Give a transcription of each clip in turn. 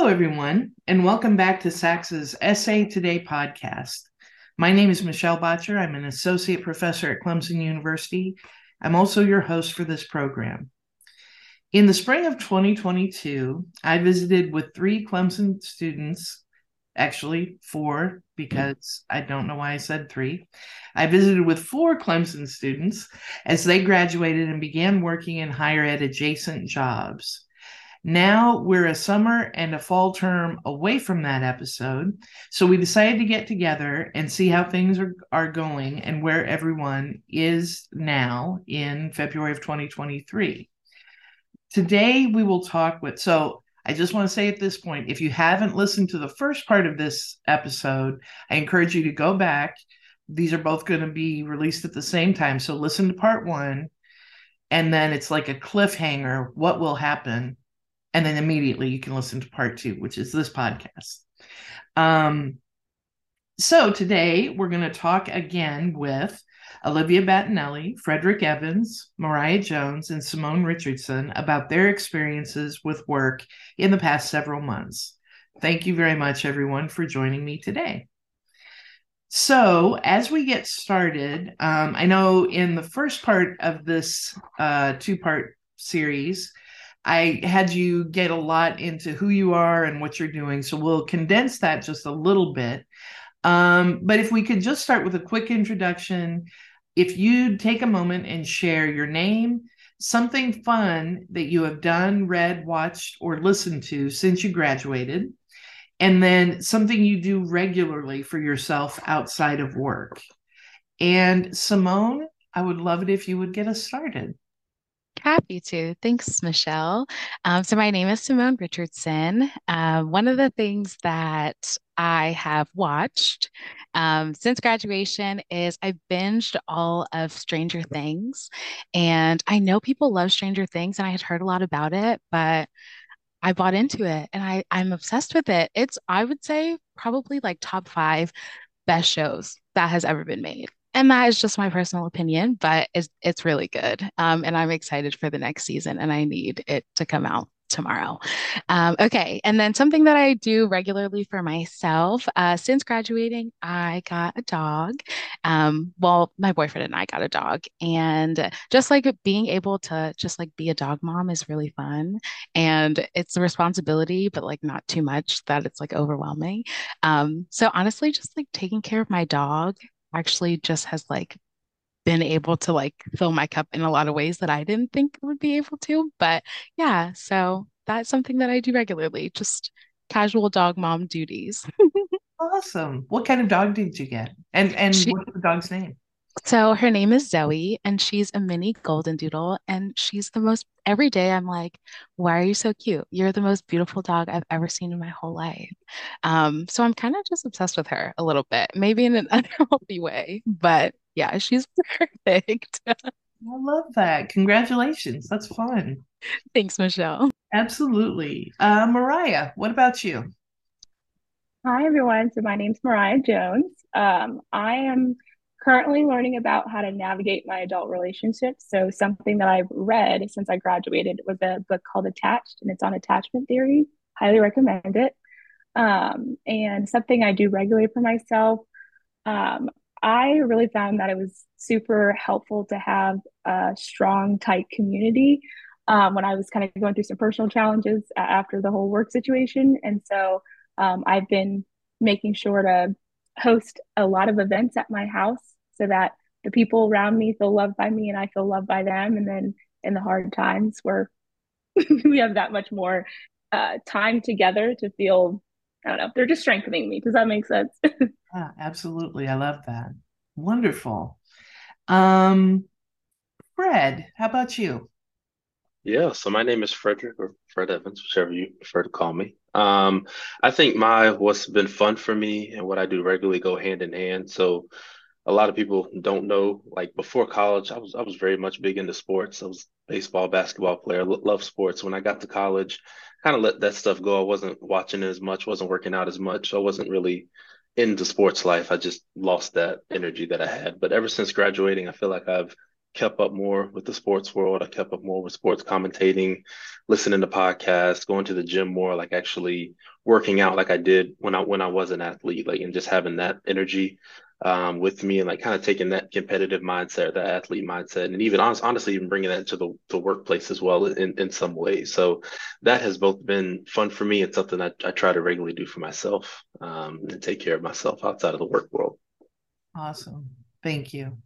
Hello, everyone, and welcome back to SACSA's SA Today podcast. My name is Michelle Boettcher. I'm an associate professor at Clemson University. I'm also your host for this program. In the spring of 2022, I visited with three Clemson students, actually, four, because I don't know why I said three. I visited with four Clemson students as they graduated and began working in higher ed adjacent jobs. Now we're a summer and a fall term away from that episode. So we decided to get together and see how things are, are going and where everyone is now in February of 2023. Today we will talk with, so I just want to say at this point if you haven't listened to the first part of this episode, I encourage you to go back. These are both going to be released at the same time. So listen to part one, and then it's like a cliffhanger what will happen and then immediately you can listen to part two, which is this podcast. Um, so today we're going to talk again with Olivia Battinelli, Fredrick Evans, Mariah Jones, and Simone Richardson about their experiences with work in the past several months. Thank you very much, everyone, for joining me today. So, as we get started, um, I know in the first part of this uh, two part series, I had you get a lot into who you are and what you're doing. So we'll condense that just a little bit. Um, but if we could just start with a quick introduction, if you'd take a moment and share your name, something fun that you have done, read, watched, or listened to since you graduated, and then something you do regularly for yourself outside of work. And Simone, I would love it if you would get us started. Happy to. Thanks, Michelle. Um, so, my name is Simone Richardson. Uh, one of the things that I have watched um, since graduation is I binged all of Stranger Things. And I know people love Stranger Things, and I had heard a lot about it, but I bought into it and I, I'm obsessed with it. It's, I would say, probably like top five best shows that has ever been made and that is just my personal opinion, but it's it's really good. Um, and I'm excited for the next season, and I need it to come out tomorrow. Um, okay, and then something that I do regularly for myself. Uh, since graduating, I got a dog. Um, well, my boyfriend and I got a dog, and just like being able to just like be a dog mom is really fun, and it's a responsibility, but like not too much that it's like overwhelming. Um, so honestly, just like taking care of my dog actually just has like been able to like fill my cup in a lot of ways that I didn't think would be able to. But yeah, so that's something that I do regularly, just casual dog mom duties. awesome. What kind of dog did you get? And and she, what's the dog's name? So her name is Zoe, and she's a mini golden doodle. And she's the most, every day I'm like, why are you so cute? You're the most beautiful dog I've ever seen in my whole life. Um, so I'm kind of just obsessed with her a little bit, maybe in an unhealthy way, but yeah, she's perfect. I love that. Congratulations. That's fun. Thanks, Michelle. Absolutely. Uh, Mariah, what about you? Hi, everyone. So my name's Mariah Jones. Um, I am currently learning about how to navigate my adult relationships. So, something that I've read since I graduated was a book called Attached, and it's on attachment theory. Highly recommend it. Um, and something I do regularly for myself. Um, I really found that it was super helpful to have a strong, tight community um, when I was kind of going through some personal challenges after the whole work situation. And so um, I've been making sure to host a lot of events at my house so that the people around me feel loved by me and I feel loved by them. And then in the hard times where we have that much more uh, time together to feel, I don't know, they're just strengthening me. Does that make sense? yeah, absolutely. I love that. Wonderful. Um, Fred, how about you? Yeah, so my name is Fredrick or Fred Evans, whichever you prefer to call me. Um, I think my what's been fun for me and what I do regularly go hand in hand. So a lot of people don't know, like before college, I was I was very much big into sports. I was baseball, basketball player, love sports. When I got to college, kind of let that stuff go. I wasn't watching as much, wasn't working out as much. I wasn't really into sports life. I just lost that energy that I had. But ever since graduating, I feel like I've kept up more with the sports world. I kept up more with sports commentating, listening to podcasts, going to the gym more, like actually working out like I did when I when I was an athlete, like and just having that energy um, with me and like kind of taking that competitive mindset, that athlete mindset, and even honest, honestly, even bringing that into the, the workplace as well in, in some ways. So that has both been fun for me and something I, I try to regularly do for myself um, and take care of myself outside of the work world. Awesome. Thank you.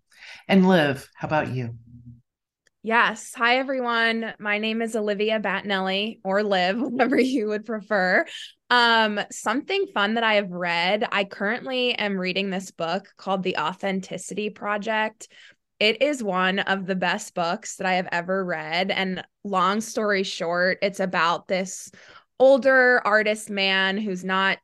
And Liv, how about you? Yes. Hi, everyone. My name is Olivia Battinelli, or Liv, whatever you would prefer. Um, something fun that I have read. I currently am reading this book called The Authenticity Project. It is one of the best books that I have ever read. And long story short, it's about this older artist man who's not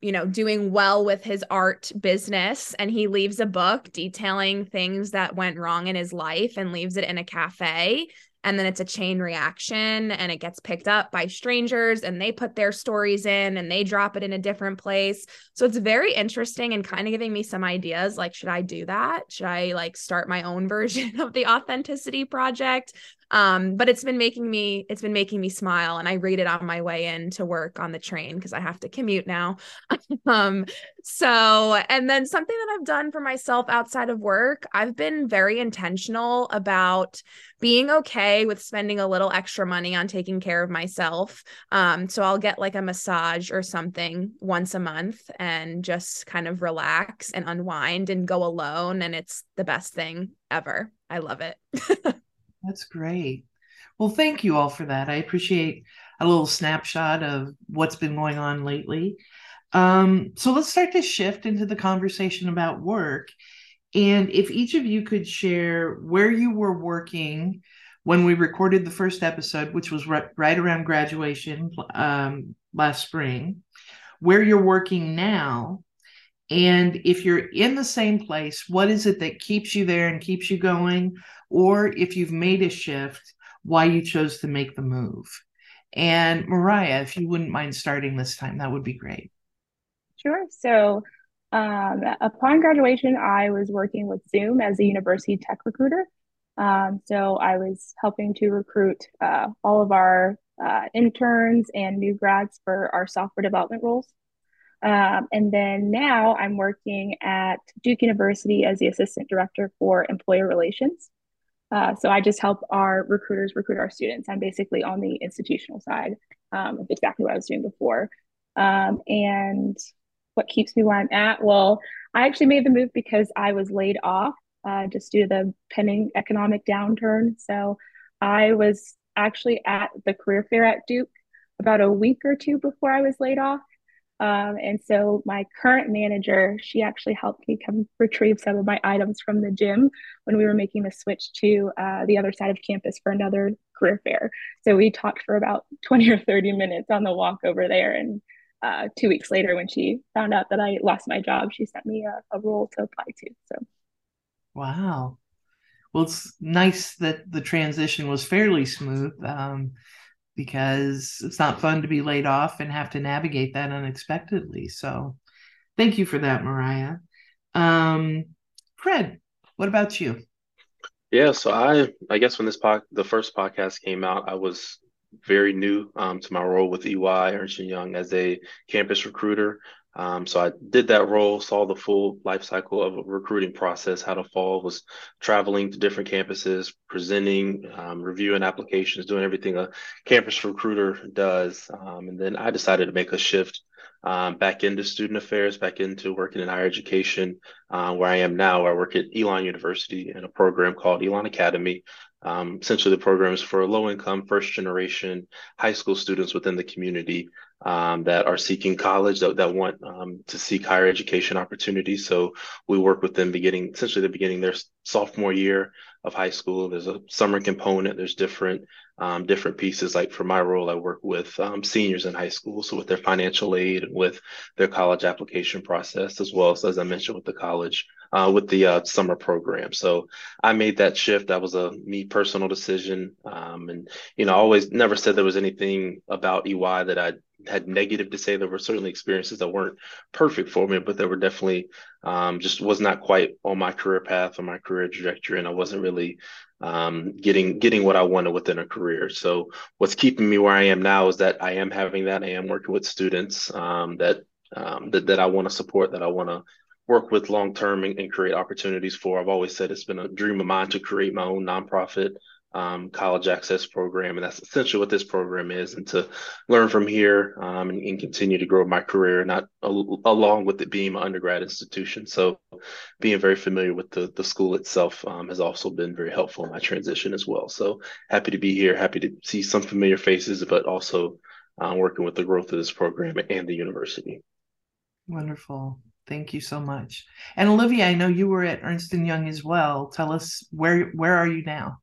you know, doing well with his art business. And he leaves a book detailing things that went wrong in his life and leaves it in a cafe and then it's a chain reaction and it gets picked up by strangers and they put their stories in and they drop it in a different place so it's very interesting and kind of giving me some ideas like should i do that should i like start my own version of the authenticity project um but it's been making me it's been making me smile and i read it on my way in to work on the train because i have to commute now. Um so and then something that i've done for myself outside of work i've been very intentional about being okay with spending a little extra money on taking care of myself. Um so i'll get like a massage or something once a month and just kind of relax and unwind and go alone and it's the best thing ever. I love it That's great. Well, thank you all for that. I appreciate a little snapshot of what's been going on lately. Um, so let's start to shift into the conversation about work. And if each of you could share where you were working when we recorded the first episode, which was right, right around graduation um, last spring, where you're working now, and if you're in the same place, what is it that keeps you there and keeps you going? or if you've made a shift, why you chose to make the move. And Mariah, if you wouldn't mind starting this time, that would be great. Sure. So, um, upon graduation, I was working with Zoom as a university tech recruiter. Um, so, I was helping to recruit uh, all of our uh, interns and new grads for our software development roles. Um, and then now I'm working at Duke University as the assistant director for employer relations. Uh, so I just help our recruiters recruit our students. I'm basically on the institutional side um, of exactly what I was doing before. Um, and what keeps me where I'm at? Well, I actually made the move because I was laid off uh, just due to the pending economic downturn. So I was actually at the career fair at Duke about a week or two before I was laid off. Um, and so my current manager, she actually helped me come retrieve some of my items from the gym when we were making the switch to uh, the other side of campus for another career fair. So we talked for about 20 or 30 minutes on the walk over there. And uh, two weeks later, when she found out that I lost my job, she sent me a, a role to apply to. So, wow. Well, it's nice that the transition was fairly smooth. Um, because it's not fun to be laid off and have to navigate that unexpectedly. So thank you for that, Mariah. Um, Fred, what about you? Yeah, so I I guess when this pod, the first podcast came out, I was very new um, to my role with EY Ernst Young as a campus recruiter. Um, so I did that role, saw the full life cycle of a recruiting process, how to fall, was traveling to different campuses, presenting, um, reviewing applications, doing everything a campus recruiter does. Um, and then I decided to make a shift um, back into student affairs, back into working in higher education, uh, where I am now. I work at Elon University in a program called Elon Academy. Um, essentially, the program is for low income, first generation high school students within the community um, that are seeking college that, that want um, to seek higher education opportunities. So we work with them beginning essentially the beginning their sophomore year of high school. There's a summer component. There's different um, different pieces. Like for my role, I work with um, seniors in high school, so with their financial aid and with their college application process, as well as as I mentioned with the college uh, with the uh, summer program. So I made that shift. That was a me personal decision, um, and you know, I always never said there was anything about EY that I had negative to say. There were certainly experiences that weren't perfect for me, but there were definitely um, just was not quite on my career path or my career trajectory, and I wasn't really um, getting getting what I wanted within a career. So what's keeping me where I am now is that I am having that. I am working with students um, that um, that that I want to support, that I want to work with long term and, and, create opportunities for. I've always said it's been a dream of mine to create my own nonprofit um, college access program, and that's essentially what this program is. And to learn from here um, and, and, continue to grow my career, not along with it being my undergrad institution. So, being very familiar with the the school itself um, has also been very helpful in my transition as well. So, happy to be here. Happy to see some familiar faces, but also uh, working with the growth of this program and the university. Wonderful. Thank you so much. And Olivia, I know you were at Ernst and Young as well. Tell us where where are you now?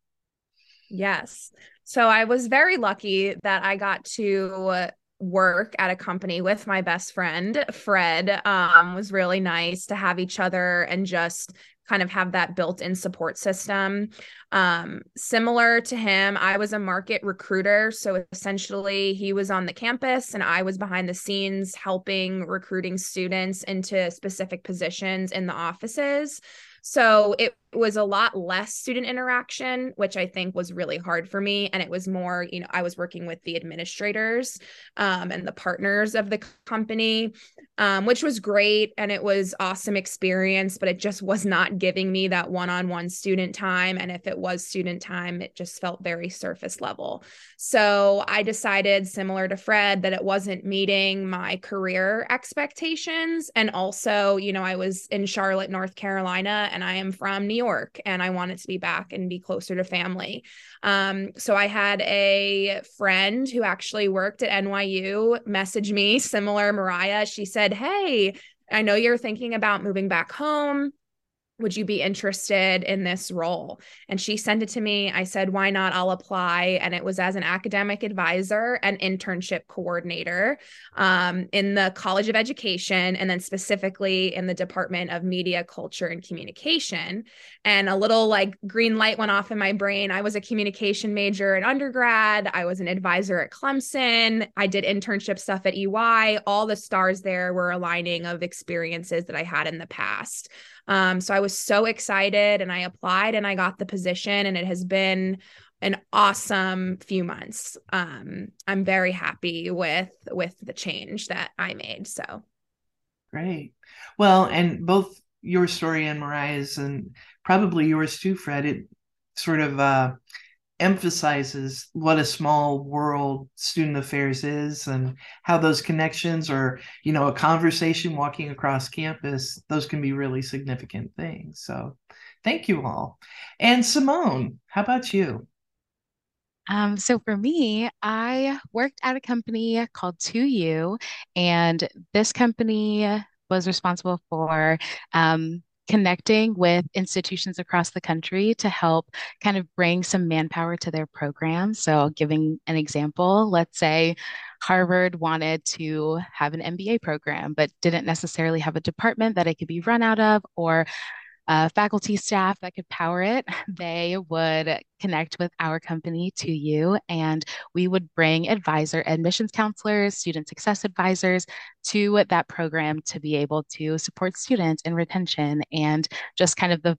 Yes. So I was very lucky that I got to work at a company with my best friend Fred. Um, was really nice to have each other and just kind of have that built-in support system. Um, similar to him, I was a market recruiter. So essentially, he was on the campus and I was behind the scenes helping recruiting students into specific positions in the offices. So it was a lot less student interaction, which I think was really hard for me. And it was more, you know, I was working with the administrators um, and the partners of the company, um, which was great. And it was awesome experience, but it just was not giving me that one-on-one student time. And if it was student time, it just felt very surface level. So I decided, similar to Fred, that it wasn't meeting my career expectations. And also, you know, I was in Charlotte, North Carolina, and I am from New York. And I wanted to be back and be closer to family. Um, so I had a friend who actually worked at NYU message me, similar Mariah. She said, Hey, I know you're thinking about moving back home would you be interested in this role? And she sent it to me. I said, why not? I'll apply. And it was as an academic advisor and internship coordinator um, in the College of Education, and then specifically in the Department of Media, Culture, and Communication. And a little like green light went off in my brain. I was a communication major in undergrad, I was an advisor at Clemson, I did internship stuff at EY. All the stars there were aligning of experiences that I had in the past. Um, so I was so excited and I applied and I got the position, and it has been an awesome few months. Um, I'm very happy with with the change that I made. So great. Well, and both your story and Mariah's, and probably yours too, Fred. It sort of uh, emphasizes what a small world student affairs is and how those connections or you know a conversation walking across campus those can be really significant things. So thank you all. And simone how about you? Um, so for me, I worked at a company called 2U, and this company was responsible for um, connecting with institutions across the country to help kind of bring some manpower to their programs. So, giving an example, let's say Harvard wanted to have an MBA program, but didn't necessarily have a department that it could be run out of or uh, faculty staff that could power it, they would connect with our company 2U. and we would bring advisor admissions counselors, student success advisors to that program to be able to support students in retention and just kind of the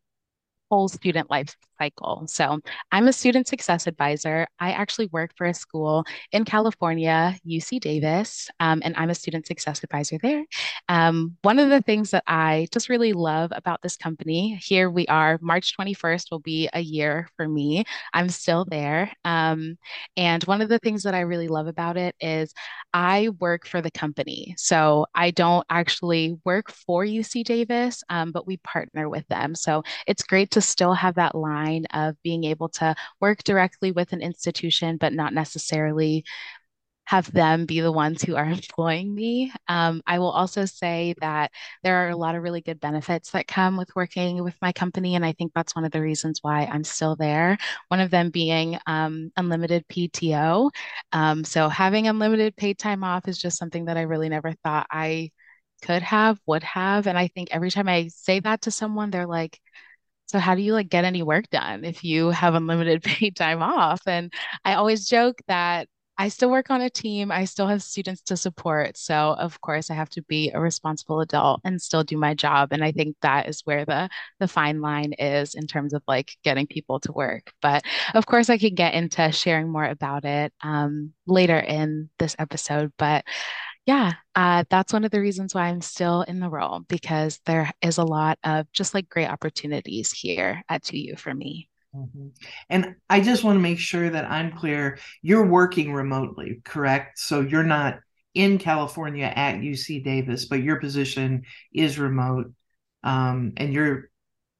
whole student life cycle. So I'm a student success advisor. I actually work for a school in California, UC Davis, um, and I'm a student success advisor there. Um, one of the things that I just really love about this company, here we are, March 21st will be a year for me. I'm still there. Um, and one of the things that I really love about it is I work for the company. So I don't actually work for UC Davis, um, but we partner with them. So it's great to still have that line line of being able to work directly with an institution, but not necessarily have them be the ones who are employing me. Um, I will also say that there are a lot of really good benefits that come with working with my company. And I think that's one of the reasons why I'm still there. One of them being um, unlimited PTO. Um, so having unlimited paid time off is just something that I really never thought I could have, would have. And I think every time I say that to someone, they're like, so how do you like get any work done if you have unlimited paid time off? And I always joke that I still work on a team. I still have students to support. So, of course, I have to be a responsible adult and still do my job. And I think that is where the the fine line is in terms of like getting people to work. But of course, I can get into sharing more about it um, later in this episode. But yeah, uh, that's one of the reasons why I'm still in the role because there is a lot of just like great opportunities here at 2U for me. Mm-hmm. And I just want to make sure that I'm clear. You're working remotely, correct? So you're not in California at UC Davis, but your position is remote, um, and you're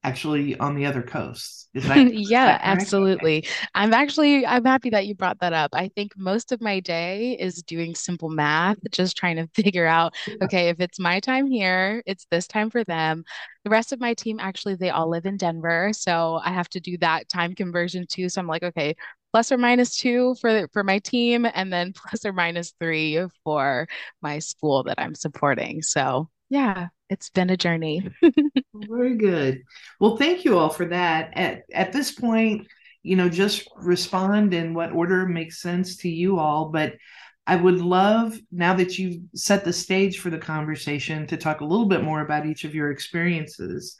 actually on the other coast. That, yeah, absolutely. Okay. I'm actually I'm happy that you brought that up. I think most of my day is doing simple math, just trying to figure out, okay, if it's my time here, it's this time for them. The rest of my team actually they all live in Denver, so I have to do that time conversion too. So I'm like, okay, plus or minus two for for my team and then plus or minus three for my school that I'm supporting. So yeah, it's been a journey. Very good. Well, thank you all for that. At at this point, you know, just respond in what order makes sense to you all. But I would love, now that you've set the stage for the conversation, to talk a little bit more about each of your experiences.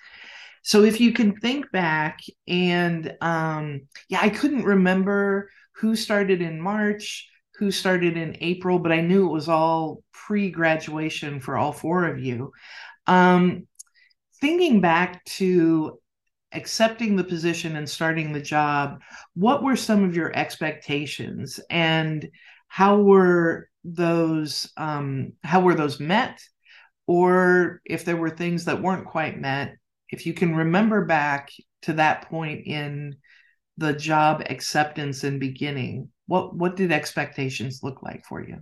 So if you can think back and um yeah, I couldn't remember who started in March, who started in April, but I knew it was all pre-graduation for all four of you. Um, thinking back to accepting the position and starting the job, what were some of your expectations and how were those um, how were those met? Or if there were things that weren't quite met, if you can remember back to that point in the job acceptance and beginning, what what did expectations look like for you?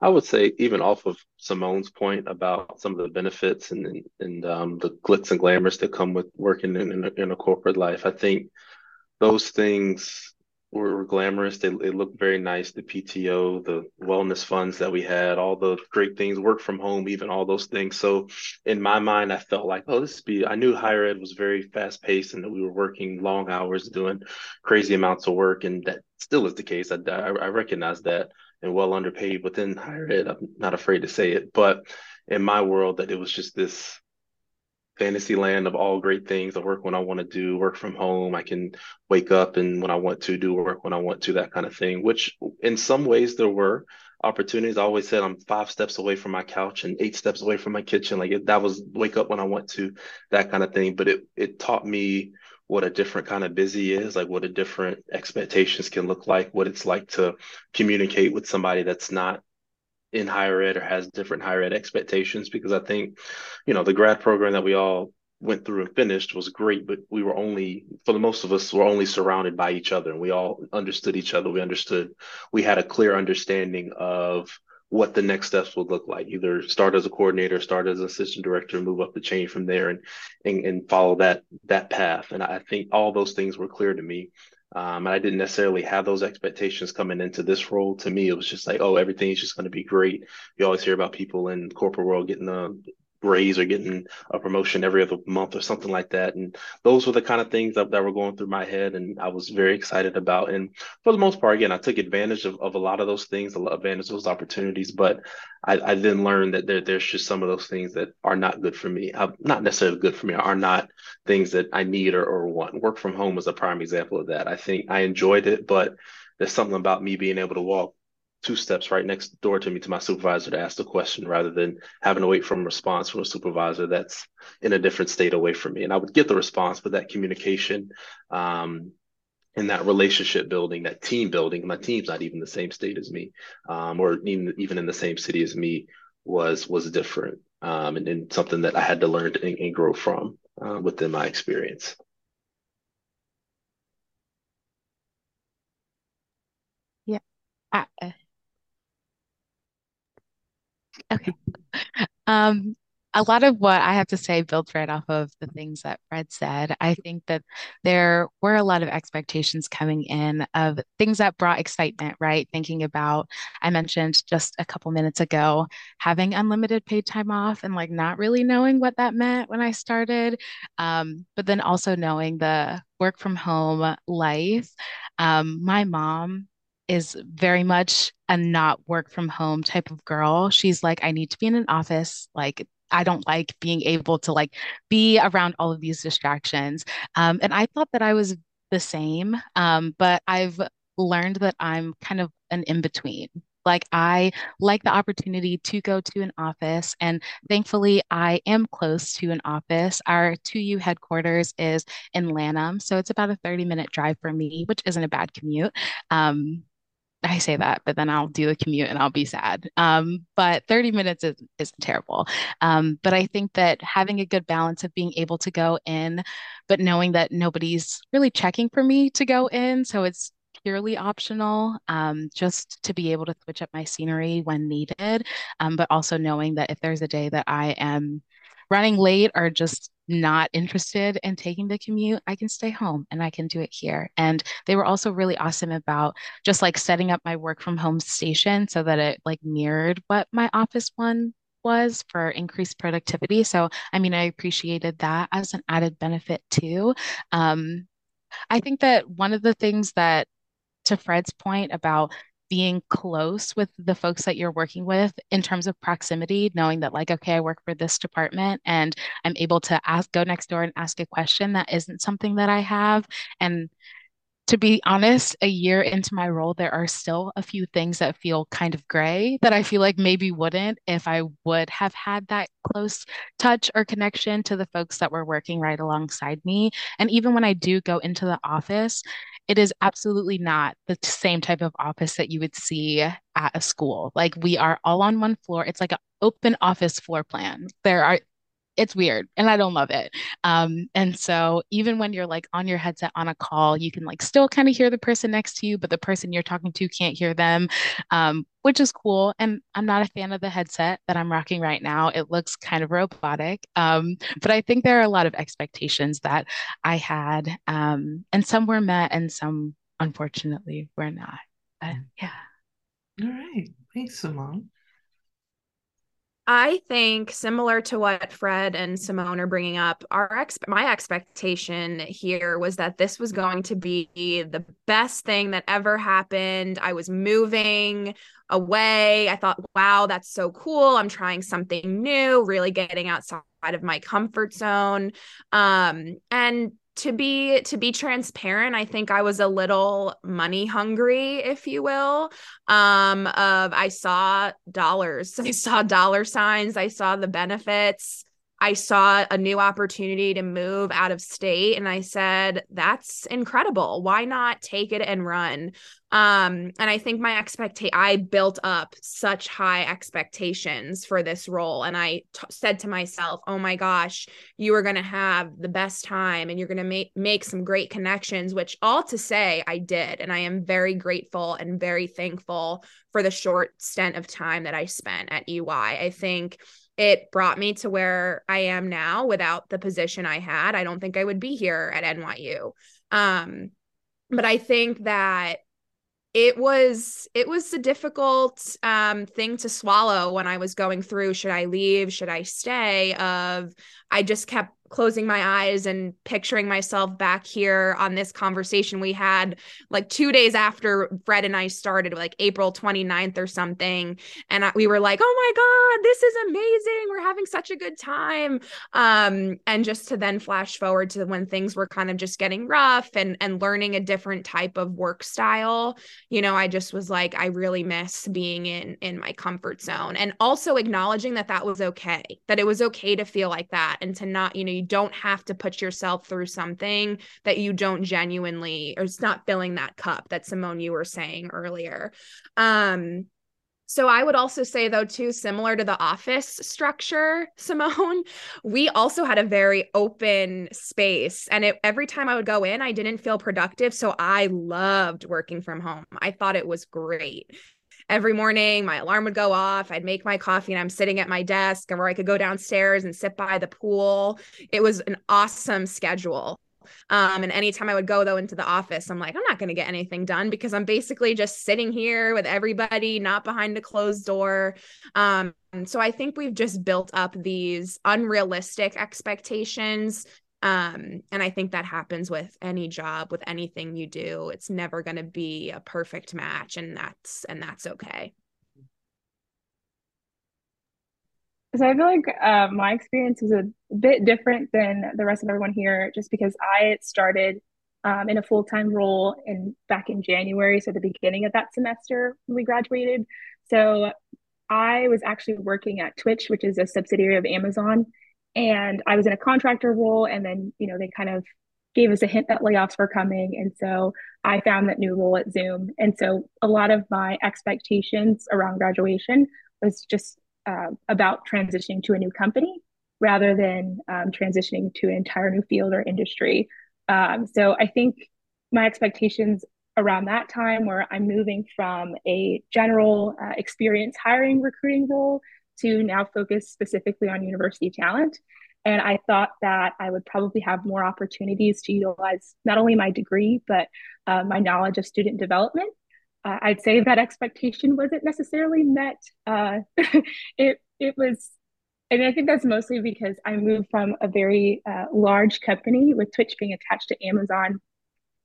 I would say even off of Simone's point about some of the benefits and and um, the glitz and glamours that come with working in, in a, in, a, corporate life. I think those things were, were glamorous. They, they looked very nice. The PTO, the wellness funds that we had, all the great things, work from home, even all those things. So in my mind, I felt like, oh, this be. I knew higher ed was very fast paced and that we were working long hours, doing crazy amounts of work, and that still is the case. I I, I recognize that and well underpaid within higher ed. I'm not afraid to say it, but in my world, that it was just this fantasy land of all great things. I work when I want to do, work from home. I can wake up and when I want to do work when I want to, that kind of thing. Which in some ways there were opportunities. I always said I'm five steps away from my couch and eight steps away from my kitchen. Like that was wake up when I want to, that kind of thing. But it it taught me what a different kind of busy is, like what a different expectations can look like, what it's like to communicate with somebody that's not in higher ed or has different higher ed expectations. Because I think, you know, the grad program that we all went through and finished was great, but we were only, for the most of us, were only surrounded by each other and we all understood each other. We understood, we had a clear understanding of what the next steps would look like. Either start as a coordinator, start as an assistant director, move up the chain from there, and and, and follow that that path. And I think all those things were clear to me. Um, and I didn't necessarily have those expectations coming into this role. To me, it was just like, oh, everything is just going to be great. You always hear about people in corporate world getting the raise or getting a promotion every other month or something like that. And those were the kind of things that, that were going through my head and I was very excited about. And for the most part, again, I took advantage of, of a lot of those things, a lot of advantage of those opportunities. But I, I then learned that there, there's just some of those things that are not good for me. I'm not necessarily good for me, are not things that I need or, or want. Work from home is a prime example of that. I think I enjoyed it, but there's something about me being able to walk two steps right next door to me to my supervisor to ask the question rather than having to wait for a response from a supervisor that's in a different state away from me. And I would get the response, but that communication um, and that relationship building, that team building, my team's not even the same state as me, um, or even even in the same city as me, was was different um, and, and, something that I had to learn and, and grow from uh, within my experience. Yeah. I, uh, Okay. Um, a lot of what I have to say builds right off of the things that Fred said. I think that there were a lot of expectations coming in of things that brought excitement, right? Thinking about, I mentioned just a couple minutes ago, having unlimited paid time off and like not really knowing what that meant when I started. Um, but then also knowing the work from home life. Um, my mom is very much a not work from home type of girl. She's like, I need to be in an office like I don't like being able to like be around all of these distractions. Um, and I thought that I was the same, um, but I've learned that I'm kind of an in between. Like I like the opportunity to go to an office, and thankfully I am close to an office. Our 2U headquarters is in Lanham, so it's about a 30 minute drive for me, which isn't a bad commute. Um, I say that, but then I'll do the commute and I'll be sad. Um, but 30 minutes is, isn't terrible. Um, but I think that having a good balance of being able to go in, but knowing that nobody's really checking for me to go in. So it's purely optional, um, just to be able to switch up my scenery when needed. Um, but also knowing that if there's a day that I am running late or just not interested in taking the commute, I can stay home and I can do it here. And they were also really awesome about just like setting up my work from home station so that it like mirrored what my office one was for increased productivity. So, I mean, I appreciated that as an added benefit too. Um, I think that one of the things that, to Fred's point about being close with the folks that you're working with in terms of proximity, knowing that like, okay, I work for this department and I'm able to ask, go next door and ask a question that isn't something that I have. And to be honest, a year into my role, there are still a few things that feel kind of gray that I feel like maybe wouldn't if I would have had that close touch or connection to the folks that were working right alongside me. And even when I do go into the office, it is absolutely not the same type of office that you would see at a school. Like we are all on one floor. It's like an open office floor plan. There are it's weird and I don't love it. Um, and so even when you're like on your headset on a call, you can like still kind of hear the person next to you, but the person you're talking to can't hear them, um, which is cool. And I'm not a fan of the headset that I'm rocking right now. It looks kind of robotic. Um, but I think there are a lot of expectations that I had, um, and some were met and some unfortunately were not. But yeah. All right. Thanks, Simone. I think similar to what Fred and Simone are bringing up, our ex- my expectation here was that this was going to be the best thing that ever happened. I was moving away. I thought, wow, that's so cool. I'm trying something new, really getting outside of my comfort zone. Um, and to be to be transparent i think i was a little money hungry if you will um of i saw dollars. I saw dollar signs. I saw the benefits I saw a new opportunity to move out of state and I said, that's incredible. Why not take it and run? Um, and I think my expectation, I built up such high expectations for this role. And I t- said to myself, oh my gosh, you are going to have the best time and you're going to make, make some great connections, which all to say I did. And I am very grateful and very thankful for the short stint of time that I spent at EY. I think it brought me to where I am now without the position I had. I don't think I would be here at NYU. Um, but I think that it was it was a difficult um, thing to swallow when I was going through should I leave should I stay of I just kept closing my eyes and picturing myself back here on this conversation we had like two days after Fred and I started, like April 29th or something. And I, we were like, oh my God, this is amazing. We're having such a good time. Um, and just to then flash forward to when things were kind of just getting rough and, and learning a different type of work style, you know, I just was like, I really miss being in, in my comfort zone and also acknowledging that that was okay, that it was okay to feel like that and to not, you know, you don't have to put yourself through something that you don't genuinely or it's not filling that cup that Simone you were saying earlier. Um so I would also say though too similar to the office structure Simone, we also had a very open space and it, every time I would go in I didn't feel productive so I loved working from home. I thought it was great. Every morning my alarm would go off. I'd make my coffee and I'm sitting at my desk or I could go downstairs and sit by the pool. It was an awesome schedule. Um, and anytime I would go though into the office, I'm like, I'm not going to get anything done because I'm basically just sitting here with everybody, not behind a closed door. Um, so I think we've just built up these unrealistic expectations. Um, and I think that happens with any job, with anything you do. It's never going to be a perfect match, and that's and that's okay. So I feel like uh, my experience is a bit different than the rest of everyone here, just because I started um, in a full time role in back in January, so the beginning of that semester when we graduated. So I was actually working at Twitch, which is a subsidiary of Amazon, and I was in a contractor role. And then you know they kind of gave us a hint that layoffs were coming, and so I found that new role at Zoom. And so a lot of my expectations around graduation was just uh, about transitioning to a new company rather than um, transitioning to an entire new field or industry. Um, so I think my expectations around that time where I'm moving from a general uh, experience hiring recruiting role to now focus specifically on university talent. And I thought that I would probably have more opportunities to utilize not only my degree, but uh, my knowledge of student development uh, I'd say that expectation wasn't necessarily met. Uh, it it was, and I think that's mostly because I moved from a very uh, large company with Twitch being attached to Amazon.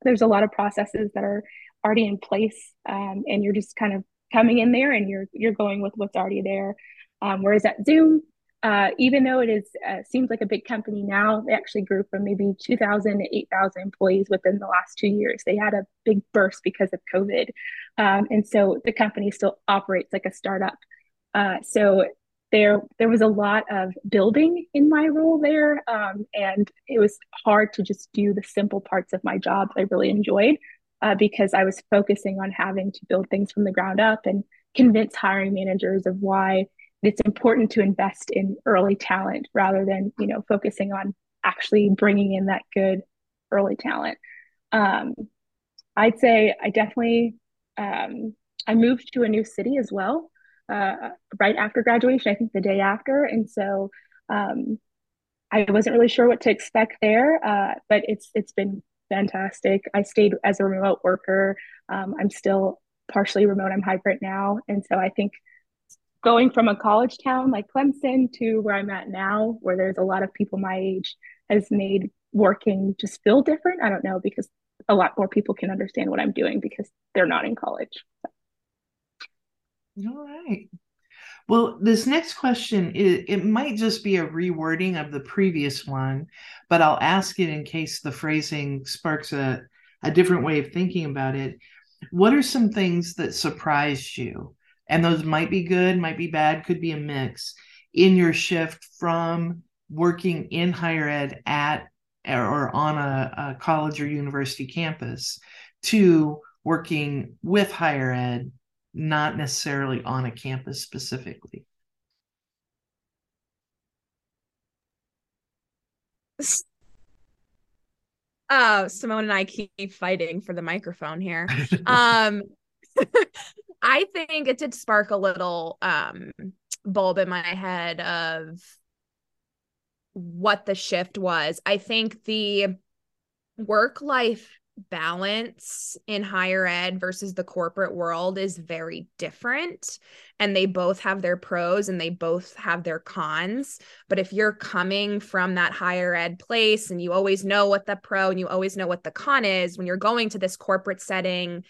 There's a lot of processes that are already in place, um, and you're just kind of coming in there and you're you're going with what's already there. Um, whereas at Zoom, uh, even though it is uh, seems like a big company now, they actually grew from maybe 2,000 to 8,000 employees within the last two years. They had a big burst because of COVID, um, and so the company still operates like a startup. Uh, so there there was a lot of building in my role there, um, and it was hard to just do the simple parts of my job I really enjoyed uh, because I was focusing on having to build things from the ground up and convince hiring managers of why it's important to invest in early talent rather than you know focusing on actually bringing in that good early talent. Um, i'd say i definitely um, i moved to a new city as well uh, right after graduation i think the day after. And so um, i wasn't really sure what to expect there uh, but it's it's been fantastic. I stayed as a remote worker. Um, i'm still partially remote. I'm hybrid now. And so i think going from a college town like Clemson to where I'm at now, where there's a lot of people my age, has made working just feel different. I don't know because a lot more people can understand what I'm doing because they're not in college. All right. Well, this next question it, it might just be a rewording of the previous one, but I'll ask it in case the phrasing sparks a, a different way of thinking about it. What are some things that surprised you? And those might be good, might be bad, could be a mix in your shift from working in higher ed at or on a, a college or university campus to working with higher ed, not necessarily on a campus specifically. Uh, Simone and I keep fighting for the microphone here. um, I think it did spark a little um bulb in my head of what the shift was. I think the work life balance in higher ed versus the corporate world is very different and they both have their pros and they both have their cons but if you're coming from that higher ed place and you always know what the pro and you always know what the con is when you're going to this corporate setting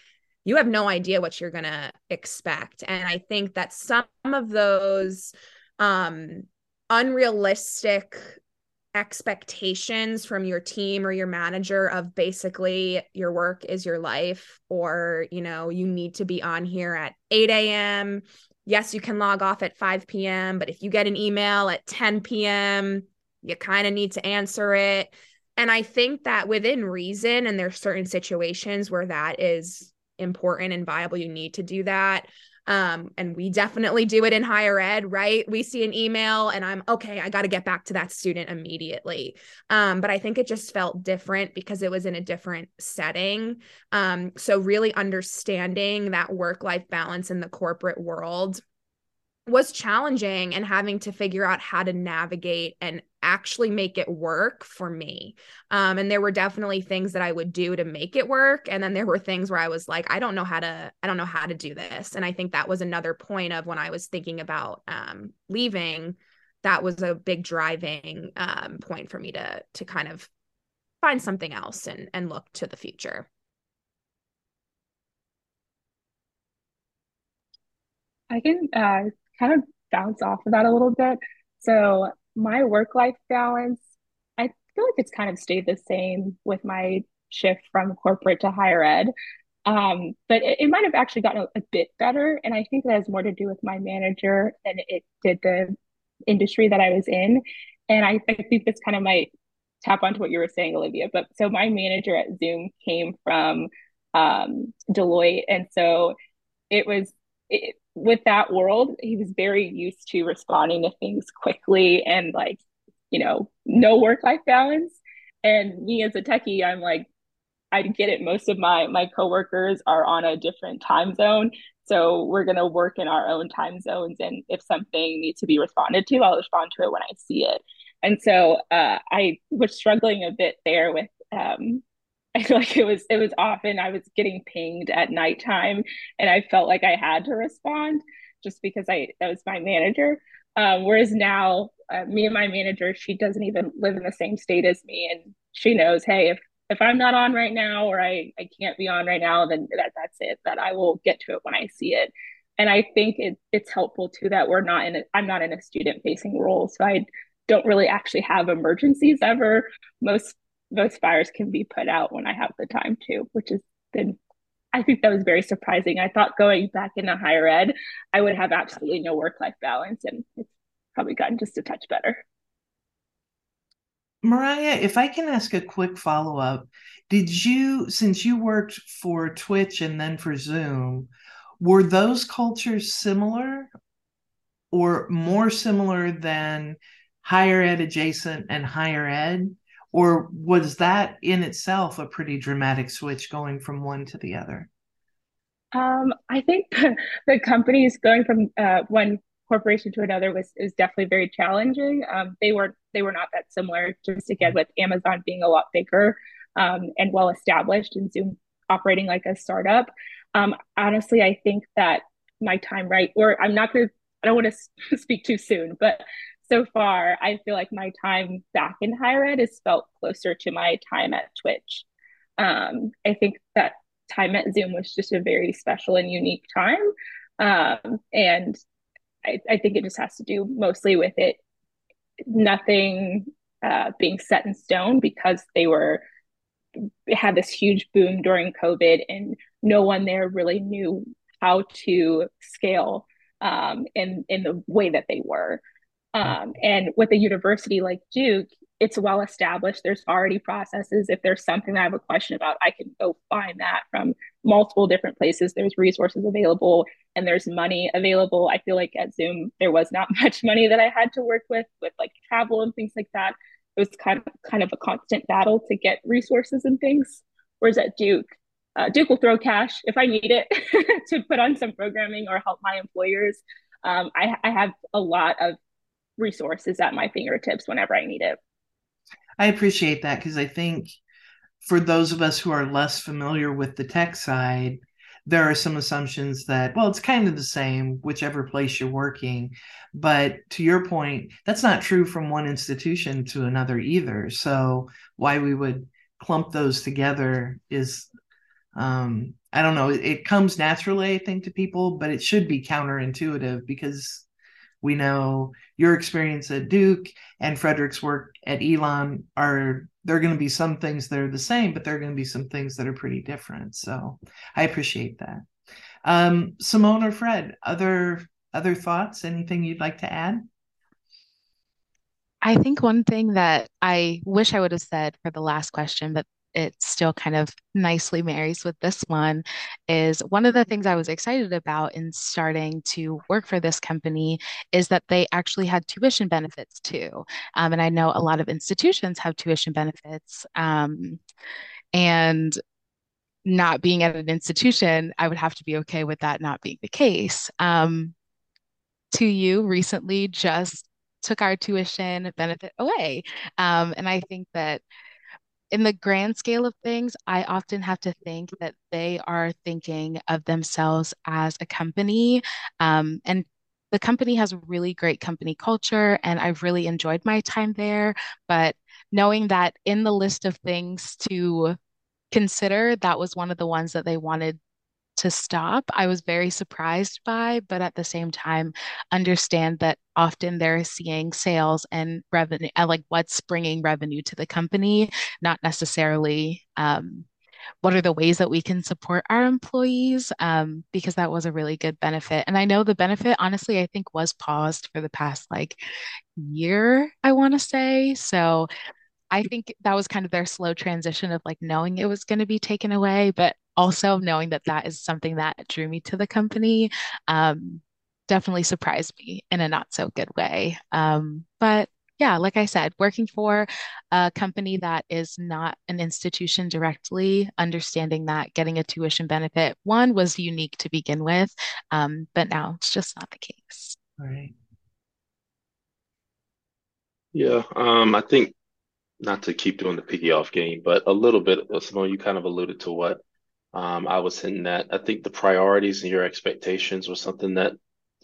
you have no idea what you're going to expect. And i think that some of those um unrealistic expectations from your team or your manager of basically your work is your life or you know you need to be on here at 8 a.m yes you can log off at 5 p.m but if you get an email at 10 p.m you kind of need to answer it. And i think that within reason and there's certain situations where that is important and viable you need to do that Um, and we definitely do it in higher ed, right? We see an email and I'm okay, I got to get back to that student immediately. Um, but I think it just felt different because it was in a different setting. Um, so really understanding that work life balance in the corporate world was challenging and having to figure out how to navigate and actually make it work for me. Um, and there were definitely things that I would do to make it work. And then there were things where I was like, I don't know how to, I don't know how to do this. And I think that was another point of when I was thinking about um, leaving, that was a big driving um, point for me to to kind of find something else and and look to the future. I can uh, kind of bounce off of that a little bit. So my work life balance, I feel like it's kind of stayed the same with my shift from corporate to higher ed. Um, but it, it, might have actually gotten a, a, bit better. And I think that has more to do with my manager than it did the industry that I was in. And I, I think this kind of might tap onto what you were saying, Olivia. But so my manager at Zoom came from um, Deloitte. And so it was it, with that world, he was very used to responding to things quickly and like, you know, no work life balance. And me as a techie, I'm like, I get it. Most of my my coworkers are on a different time zone, so we're gonna work in our own time zones. And if something needs to be responded to, I'll respond to it when I see it. And so uh, I was struggling a bit there with um, I feel like it was it was often I was getting pinged at nighttime and I felt like I had to respond just because I that was my manager. Um, whereas now, uh, me and my manager, she doesn't even live in the same state as me, and she knows, hey, if if I'm not on right now or I I can't be on right now, then that that's it. That I will get to it when I see it. And I think it it's helpful too that we're not in a I'm not in a student facing role, so I don't really actually have emergencies ever. Most those fires can be put out when I have the time to, which has been, I think that was very surprising. I thought going back into higher ed, I would have absolutely no work life balance, and it's probably gotten just a touch better. Mariah, if I can ask a quick follow up, did you, since you worked for Twitch and then for Zoom, were those cultures similar or more similar than higher ed adjacent and higher ed? Or was that in itself a pretty dramatic switch going from one to the other? Um, I think the companies going from uh, one corporation to another was is definitely very challenging. Um, they were they were not that similar. Just again with Amazon being a lot bigger um, and well established, and Zoom operating like a startup. Um, honestly, I think that my time right, or I'm not going to. I don't want to speak too soon, but so far, I feel like my time back in higher ed has felt closer to my time at Twitch. Um, I think that time at Zoom was just a very special and unique time. Um, and I, I, think it just has to do mostly with it, nothing uh, being set in stone because they were had this huge boom during COVID and no one there really knew how to scale um, in in the way that they were. Um, and with a university like Duke, it's well established. There's already processes. If there's something I have a question about, I can go find that from multiple different places. There's resources available and there's money available. I feel like at Zoom, there was not much money that I had to work with, with like travel and things like that. It was kind of kind of a constant battle to get resources and things. Whereas at Duke, uh, Duke will throw cash if I need it to put on some programming or help my employers. Um, I, I have a lot of resources at my fingertips whenever I need it. I appreciate that because I think for those of us who are less familiar with the tech side, there are some assumptions that, well, it's kind of the same, whichever place you're working. But to your point, that's not true from one institution to another either. So, why we would clump those together is, um, I don't know, it, it comes naturally, I think, to people, but it should be counterintuitive because we know your experience at Duke and Frederick's work at Elon are there are going to be some things that are the same, but there are going to be some things that are pretty different. So I appreciate that. Um, Simone or Fred, other other thoughts? Anything you'd like to add? I think one thing that I wish I would have said for the last question, but it still kind of nicely marries with this one is one of the things I was excited about in starting to work for this company is that they actually had tuition benefits too. Um, and I know a lot of institutions have tuition benefits. Um, and not being at an institution, I would have to be okay with that not being the case. Um, 2U recently just took our tuition benefit away. Um, and I think that in the grand scale of things, I often have to think that they are thinking of themselves as a company. Um, and the company has really great company culture, and I've really enjoyed my time there. But knowing that in the list of things to consider, that was one of the ones that they wanted to stop, I was very surprised by, but at the same time, understand that often they're seeing sales and revenue, uh, like what's bringing revenue to the company, not necessarily um, what are the ways that we can support our employees, um, because that was a really good benefit. And I know the benefit, honestly, I think was paused for the past like year, I want to say. So I think that was kind of their slow transition of like knowing it was going to be taken away, but also knowing that that is something that drew me to the company. Um, definitely surprised me in a not so good way. Um, but yeah, like I said, working for a company that is not an institution directly, understanding that getting a tuition benefit, one was unique to begin with, um, but now it's just not the case. Right. Yeah, um, I think not to keep doing the piggy off game, but a little bit, Simone, you kind of alluded to what um, I was hitting that. I think the priorities and your expectations was something that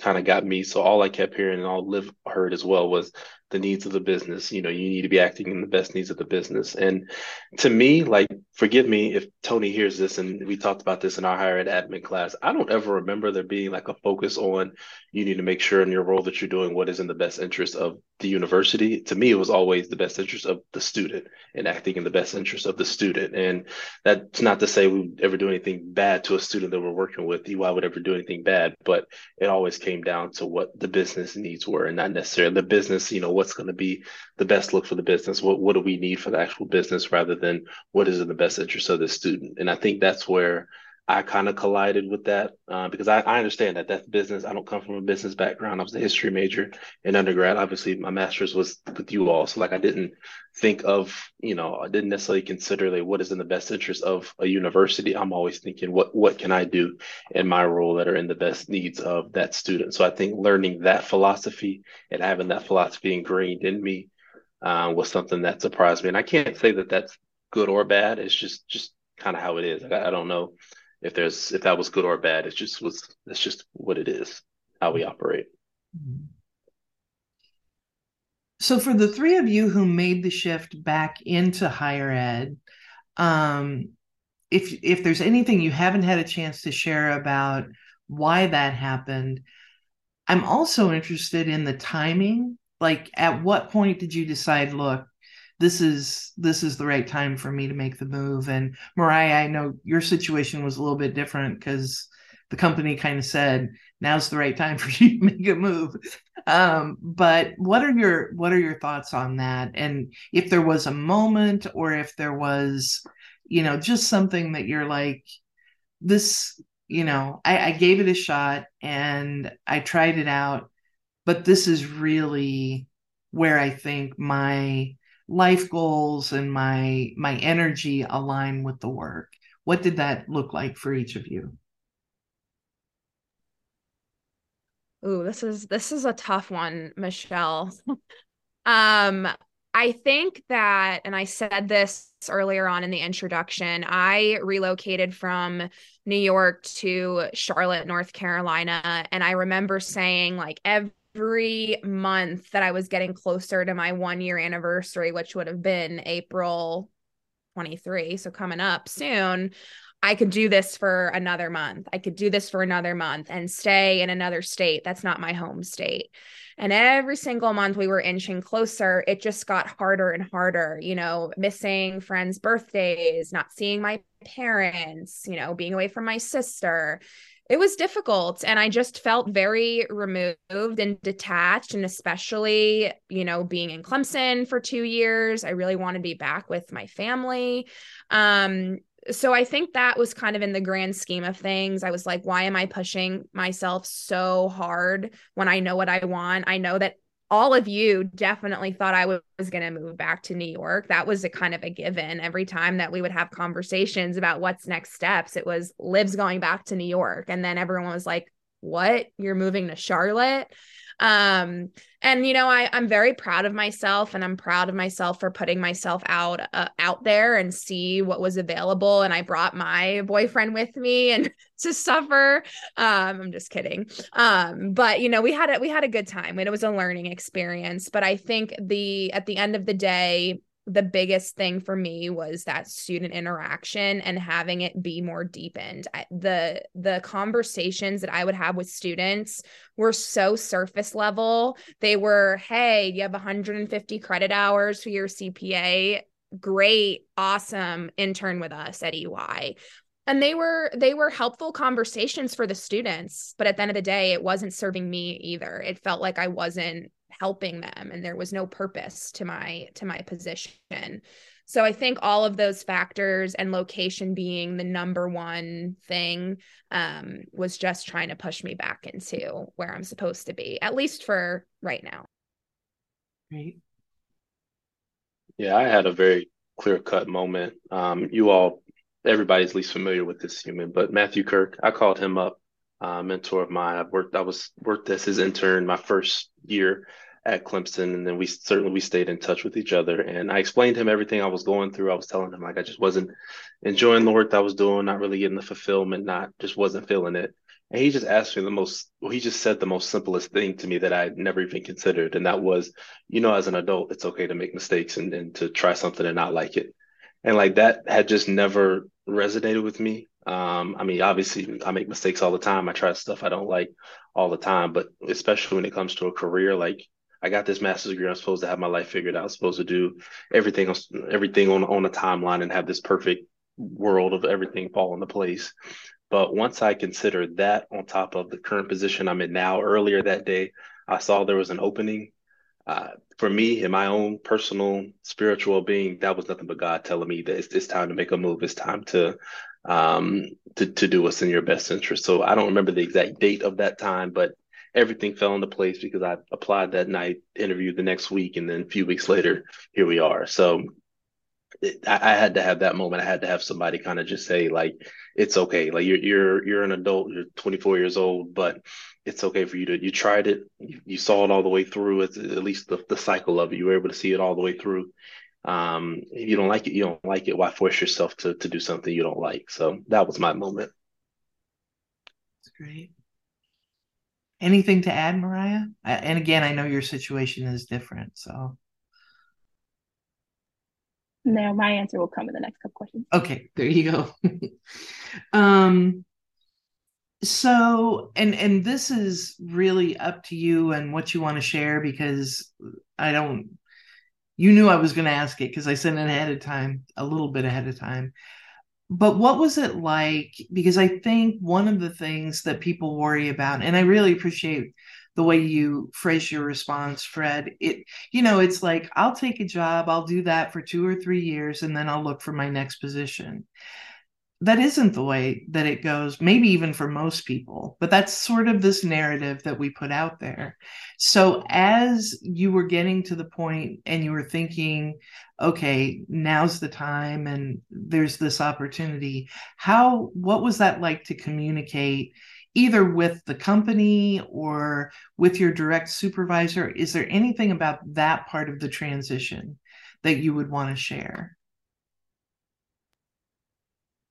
kind of got me. So all I kept hearing and all Liv heard as well was the needs of the business. You know, you need to be acting in the best needs of the business. And to me, like, forgive me if Tony hears this, and we talked about this in our higher ed admin class. I don't ever remember there being like a focus on you need to make sure in your role that you're doing what is in the best interest of the university. To me, it was always the best interest of the student and acting in the best interest of the student. And that's not to say we would ever do anything bad to a student that we're working with. EY would ever do anything bad, but it always came down to what the business needs were and not necessarily the business, you know, what's going to be the best look for the business. What what do we need for the actual business rather than what is in the best interest of the student? And I think that's where I kind of collided with that uh, because I, I understand that that's business. I don't come from a business background. I was a history major in undergrad. Obviously, my master's was with you all. So, like, I didn't think of, you know, I didn't necessarily consider like what is in the best interest of a university. I'm always thinking, what what can I do in my role that are in the best needs of that student? So, I think learning that philosophy and having that philosophy ingrained in me uh, was something that surprised me. And I can't say that that's good or bad. It's just just kind of how it is. I, I don't know if there's if that was good or bad. It just was. That's just what it is. How we operate. So, for the three of you who made the shift back into higher ed, um, if if there's anything you haven't had a chance to share about why that happened, I'm also interested in the timing. Like, at what point did you decide? Look, this is this is the right time for me to make the move. And mariah i know your situation was a little bit different because the company kind of said now's the right time for you to make a move. Um, but what are your what are your thoughts on that? And if there was a moment or if there was you know just something that you're like this you know I, I gave it a shot and i tried it out but this is really where i think my life goals and my my energy align with the work what did that look like for each of you Ooh, this is this is a tough one, Michelle. um, I think that, and I said this earlier on in the introduction, I relocated from New York to Charlotte, North Carolina. And I remember saying, like, every every month that I was getting closer to my one year anniversary, which would have been April 23, so coming up soon, I could do this for another month. I could do this for another month and stay in another state. That's not my home state. And every single month we were inching closer, it just got harder and harder, you know, missing friends' birthdays, not seeing my parents, you know, being away from my sister. It was difficult. And I just felt very removed and detached. And especially, you know, being in Clemson for two years, I really wanted to be back with my family. Um, so I think that was kind of in the grand scheme of things. I was like, why am I pushing myself so hard when I know what I want? I know that all of you definitely thought I was going to move back to New York. That was a kind of a given. Every time that we would have conversations about what's next steps, it was Liv's going back to New York. And then everyone was like, what? You're moving to Charlotte? Um, and you know, I I'm very proud of myself, and I'm proud of myself for putting myself out uh, out there and see what was available. And I brought my boyfriend with me and to suffer. Um, I'm just kidding. Um, but you know, we had a we had a good time, it was a learning experience. But I think the at the end of the day, the biggest thing for me was that student interaction and having it be more deepened. I, the the conversations that I would have with students were so surface level. They were, "Hey, you have 150 credit hours for your CPA. Great, awesome. Intern with us at EY." And they were they were helpful conversations for the students, but at the end of the day, it wasn't serving me either. It felt like I wasn't helping them and there was no purpose to my to my position so i think all of those factors and location being the number one thing um, was just trying to push me back into where i'm supposed to be at least for right now right Yeah, I had a very clear cut moment. Um, you all, everybody's least familiar with this human, but Matthew Kirk, I called him up, uh, mentor of mine. I worked, I was worked as his intern my first year at Clemson, and then we certainly we stayed in touch with each other. And I explained to him everything I was going through. I was telling him like I just wasn't enjoying the work that I was doing, not really getting the fulfillment, not just wasn't feeling it. And he just asked me the most, well, he just said the most simplest thing to me that I had never even considered. And that was, you know, as an adult, it's okay to make mistakes and, and to try something and not like it. And like that had just never resonated with me. Um, I mean, obviously, I make mistakes all the time. I try stuff I don't like all the time, but especially when it comes to a career, like I got this master's degree. I'm supposed to have my life figured out. I'm supposed to do everything, everything on on a timeline and have this perfect world of everything fall into place. But once I considered that on top of the current position I'm in now, earlier that day, I saw there was an opening. Uh, for me, in my own personal spiritual being, that was nothing but God telling me that it's, it's time to make a move. It's time to um to to do what's in your best interest. So I don't remember the exact date of that time, but everything fell into place because I applied that night, interviewed the next week, and then a few weeks later, here we are. So it, I, I, had to have that moment. I had to have somebody kind of just say like, it's okay. Like you're you're you're an adult. You're 24 years old, but it's okay for you to you tried it. You, you saw it all the way through. It's at least the, the cycle of it. You were able to see it all the way through. Um, if you don't like it, you don't like it. Why force yourself to to do something you don't like? So that was my moment. That's great. Anything to add, Mariah? And again, I know your situation is different, so. No, my answer will come in the next couple questions. Okay, there you go. um, so, and and this is really up to you and what you want to share because I don't. You knew I was going to ask it because I sent it ahead of time, a little bit ahead of time but what was it like? Because i think one of the things that people worry about and i really appreciate the way you phrase your response fred it you know it's like i'll take a job i'll do that for two or three years and then i'll look for my next position that isn't the way that it goes maybe even for most people but that's sort of this narrative that we put out there. So as you were getting to the point and you were thinking okay now's the time and there's this opportunity how what was that like to communicate either with the company or with your direct supervisor? Is there anything about that part of the transition that you would want to share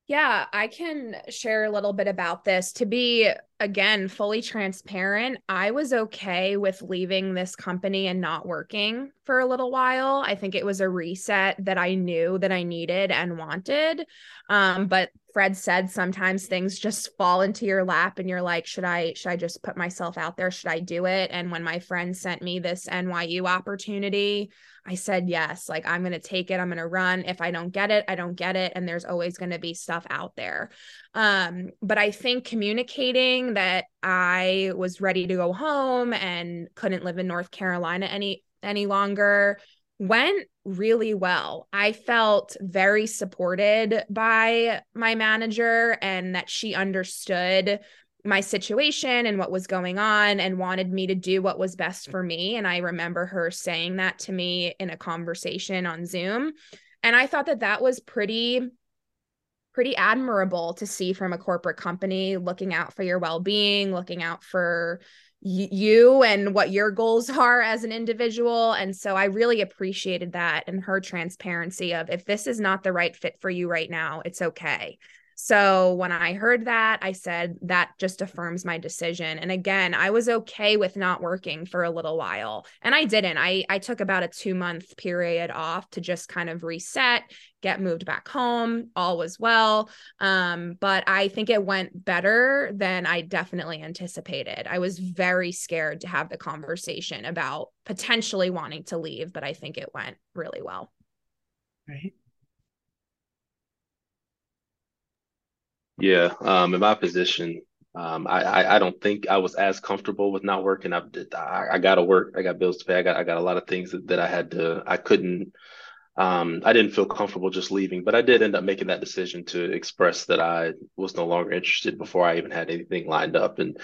yeah, I can share a little bit about this. To be again, fully transparent, I was okay with leaving this company and not working for a little while. I think it was a reset that I knew that I needed and wanted. Um, but Fred said sometimes things just fall into your lap and you're like, should I should I just put myself out there? Should I do it? And when my friend sent me this NYU opportunity, I said yes. Like I'm going to take it. I'm going to run. If I don't get it, I don't get it and there's always going to be stuff out there. Um but I think communicating that I was ready to go home and couldn't live in North Carolina any any longer went really well. I felt very supported by my manager and that she understood my situation and what was going on and wanted me to do what was best for me. And I remember her saying that to me in a conversation on Zoom. And I thought that that was pretty pretty admirable to see from a corporate company looking out for your well-being looking out for you and what your goals are as an individual. And so I really appreciated that and her transparency of if this is not the right fit for you right now, it's okay. So when I heard that, I said that just affirms my decision. And again, I was okay with not working for a little while. And I didn't. I I took about a 2-month period off to just kind of reset, get moved back home. All was well. Um, but I think it went better than I definitely anticipated. I was very scared to have the conversation about potentially wanting to leave, but I think it went really well. Right. Yeah, um, in my position, um, I, I, I don't think I was as comfortable with not working. I I, I got to work. I got bills to pay. I got I got a lot of things that, that I had to. I couldn't. Um, I didn't feel comfortable just leaving, but I did end up making that decision to express that I was no longer interested before I even had anything lined up. And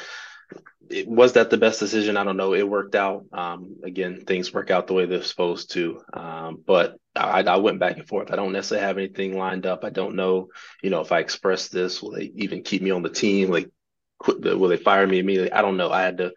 it, was that the best decision? I don't know. It worked out. Um, again, things work out the way they're supposed to. Um, but I, I, went back and forth. I don't necessarily have anything lined up. I don't know, you know, if I express this, will they even keep me on the team? Like, will they fire me immediately? I don't know. I had to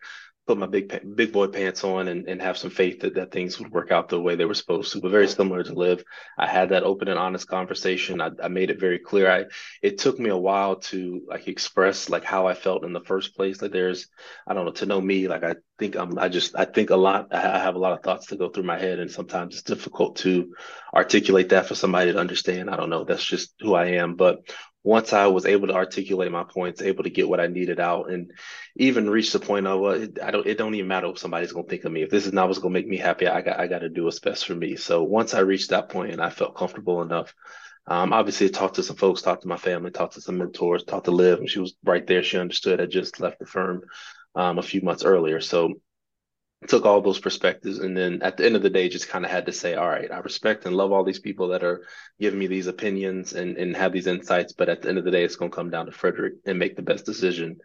put my big big boy pants on and, and have some faith that, that things would work out the way they were supposed to. But very similar to Liv I had that open and honest conversation. I, I made it very clear. I it took me a while to like express like how I felt in the first place. Like there's I don't know to know me. Like I think I'm I just I think a lot. I have a lot of thoughts to go through my head, and sometimes it's difficult to articulate that for somebody to understand. I don't know. That's just who I am. But once I was able to articulate my points, able to get what I needed out, and even reach the point of, well, I don't, it don't even matter if somebody's gonna think of me. If this is not what's gonna make me happy, I got, I got to do what's best for me. So once I reached that point and I felt comfortable enough, um, obviously talked to some folks, talked to my family, talked to some mentors, talked to Liv, and she was right there. She understood. I just left the firm um, a few months earlier, so took all those perspectives and then at the end of the day just kind of had to say all right i respect and love all these people that are giving me these opinions and, and have these insights but at the end of the day it's going to come down to frederick and make the best decision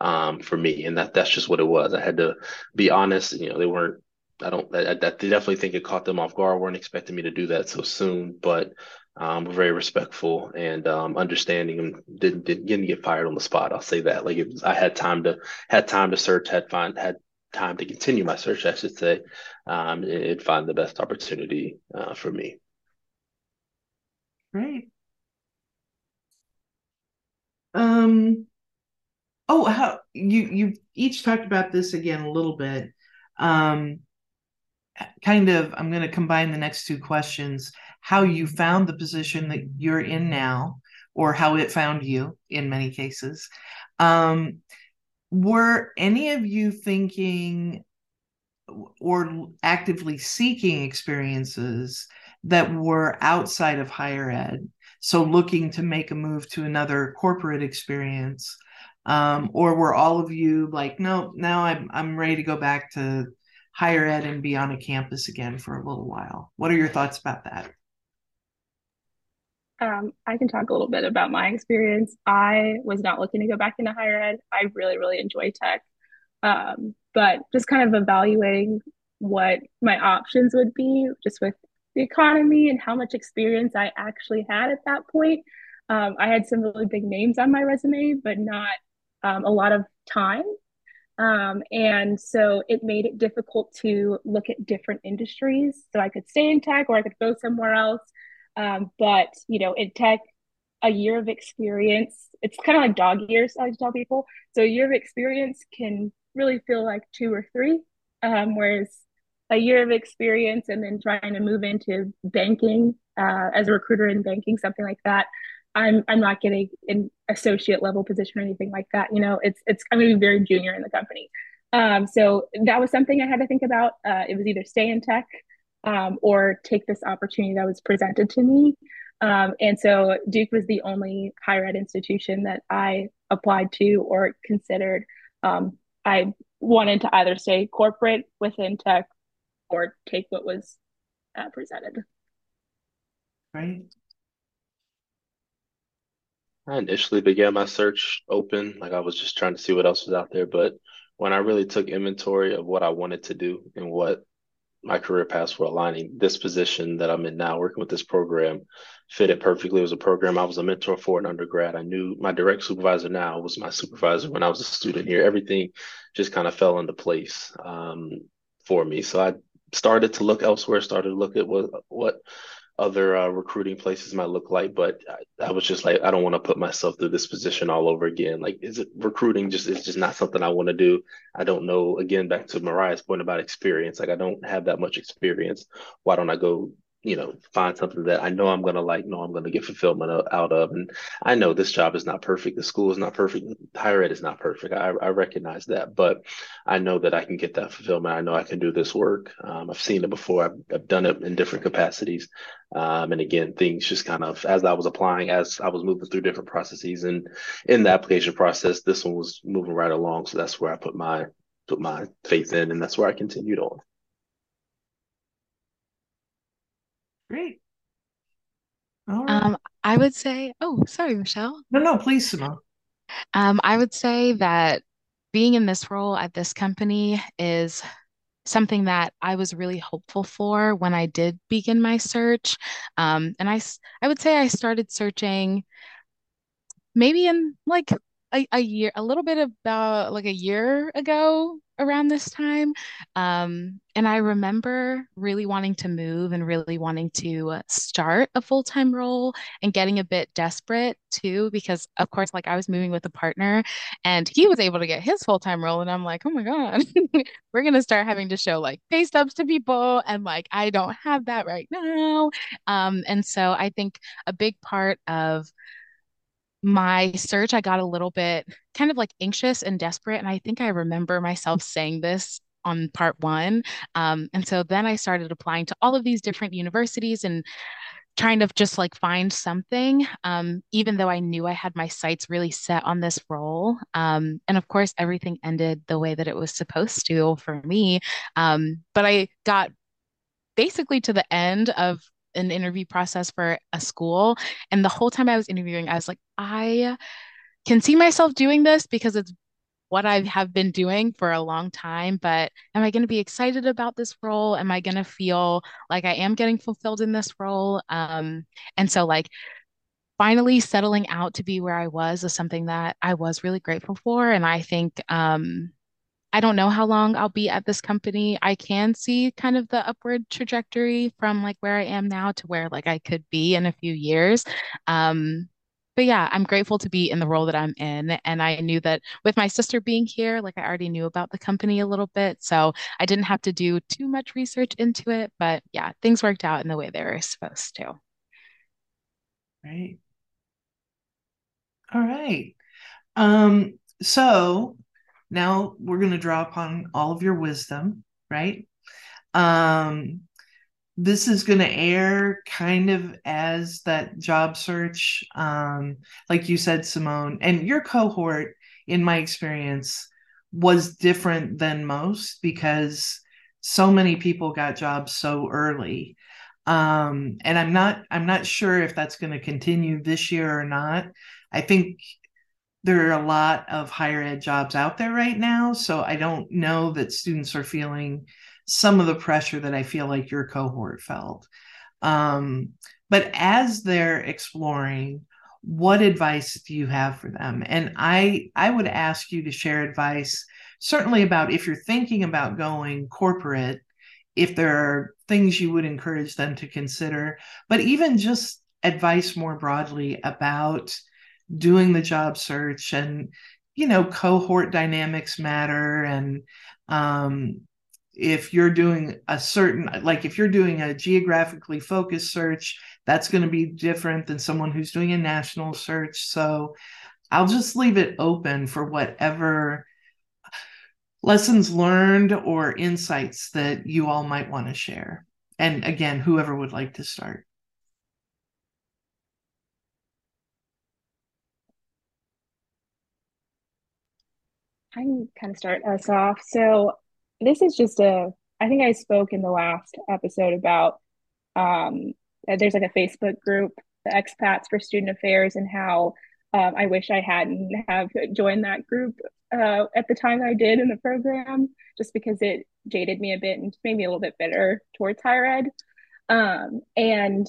um, for me and that that's just what it was i had to be honest you know they weren't i don't I, I definitely think it caught them off guard weren't expecting me to do that so soon but um, we're very respectful and um, understanding and didn't, didn't, get fired on the spot. I'll say that. Like was, I had time to had time to search, had find had time to continue my search, I should say, um, and find the best opportunity uh, for me. Great. Um. Oh, how you you each talked about this again a little bit. Um, kind of. I'm going to combine the next two questions. How you found the position that you're in now, or how it found you in many cases. Um, were any of you thinking or actively seeking experiences that were outside of higher ed? So looking to make a move to another corporate experience um, or were all of you like no now I'm, I'm ready to go back to higher ed and be on a campus again for a little while? What are your thoughts about that um, I can talk a little bit about my experience. I was not looking to go back into higher ed. I really, really enjoy tech. Um, but just kind of evaluating what my options would be just with the economy and how much experience I actually had at that point. Um, I had some really big names on my resume, but not um, a lot of time. Um, and so it made it difficult to look at different industries. So I could stay in tech or I could go somewhere else. Um, but you know, in tech, a year of experience. It's kind of like dog years, I like tell people. So a year of experience can really feel like two or three, um, whereas a year of experience and then trying to move into banking uh, as a recruiter in banking, something like that. I'm I'm not getting an associate level position or anything like that. You know, it's it's I'm going to be very junior in the company. Um, so that was something I had to think about. Uh, it was either stay in tech um, or take this opportunity that was presented to me. Um, and so Duke was the only higher ed institution that I applied to or considered. Um, I wanted to either stay corporate within tech or take what was uh, presented. Right. I initially began my search open, like I was just trying to see what else was out there. But when I really took inventory of what I wanted to do and what my career paths were aligning, this position that I'm in now, working with this program, fitted perfectly. It was a program I was a mentor for in undergrad. I knew my direct supervisor now was my supervisor when I was a student here. Everything just kind of fell into place um, for me. So I started to look elsewhere, started to look at what what other uh, recruiting places might look like. But I, I was just like, I don't want to put myself through this position all over again. Like, is it recruiting? Just is just not something I want to do. I don't know. Again, back to Mariah's point about experience. Like, I don't have that much experience. Why don't I go you know, find something that I know I'm going to like, know I'm going to get fulfillment out of. And I know this job is not perfect. The school is not perfect. Higher ed is not perfect. I, I recognize that, but I know that I can get that fulfillment. I know I can do this work. Um, I've seen it before. I've, I've, done it in different capacities. Um, and again, things just kind of, as I was applying, as I was moving through different processes and in the application process, this one was moving right along. So that's where I put my, put my faith in. And that's where I continued on. Great. All right. Um, I would say, oh, sorry, Michelle. No, no, please, Simone. Um, I would say that being in this role at this company is something that I was really hopeful for when I did begin my search. Um, and I, I would say I started searching maybe in like a, a year, a little bit about like a year ago around this time. Um, and I remember really wanting to move and really wanting to start a full time role and getting a bit desperate too, because of course, like I was moving with a partner and he was able to get his full time role. And I'm like, oh my God, we're going to start having to show like pay stubs to people. And like, I don't have that right now. Um, and so I think a big part of my search, I got a little bit kind of like anxious and desperate. And I think I remember myself saying this on part one. Um, and so then I started applying to all of these different universities and trying to just like find something, um, even though I knew I had my sights really set on this role. Um, and of course, everything ended the way that it was supposed to for me. Um, but I got basically to the end of an interview process for a school. And the whole time I was interviewing, I was like, I can see myself doing this because it's what I have been doing for a long time. But am I going to be excited about this role? Am I going to feel like I am getting fulfilled in this role? Um, and so, like, finally settling out to be where I was is something that I was really grateful for. And I think um, I don't know how long I'll be at this company. I can see kind of the upward trajectory from like where I am now to where like I could be in a few years. Um, but yeah, I'm grateful to be in the role that I'm in. And I knew that with my sister being here, like I already knew about the company a little bit. So I didn't have to do too much research into it. But yeah, things worked out in the way they were supposed to. Right. All right. Um, so now we're going to draw upon all of your wisdom, right? Um, this is going to air kind of as that job search, um, like you said, Simone, and your cohort, in my experience, was different than most because so many people got jobs so early. Um, and I'm not I'm not sure if that's going to continue this year or not. I think there are a lot of higher ed jobs out there right now. So I don't know that students are feeling some of the pressure that I feel like your cohort felt. Um, but as they're exploring, what advice do you have for them? And I I would ask you to share advice certainly about if you're thinking about going corporate, if there are things you would encourage them to consider, but even just advice more broadly about doing the job search and you know cohort dynamics matter. And um, if you're doing a certain like if you're doing a geographically focused search that's going to be different than someone who's doing a national search. So i'll just leave it open for whatever lessons learned or insights that you all might want to share. And again whoever would like to start I can kind of start us off. So this is just a, I think I spoke in the last episode about um, there's like a Facebook group, the expats for student affairs, and how um, I wish I hadn't have joined that group uh, at the time I did in the program, just because it jaded me a bit and made me a little bit bitter towards higher ed. Um, and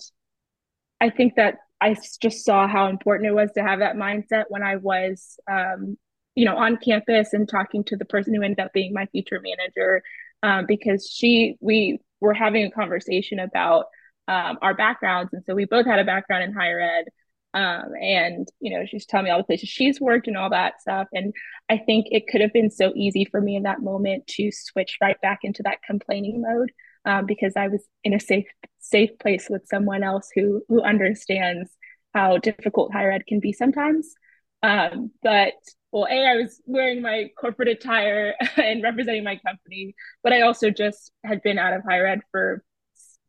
I think that I just saw how important it was to have that mindset when I was um, you know, on campus and talking to the person who ended up being my future manager, um, because she, we were having a conversation about um, our backgrounds. And so we both had a background in higher ed. Um, and, you know, she's telling me all the places she's worked and all that stuff. And I think it could have been so easy for me in that moment to switch right back into that complaining mode um, because I was in a safe, safe place with someone else who, who understands how difficult higher ed can be sometimes. Um, but well, A, I was wearing my corporate attire and representing my company, but I also just had been out of higher ed for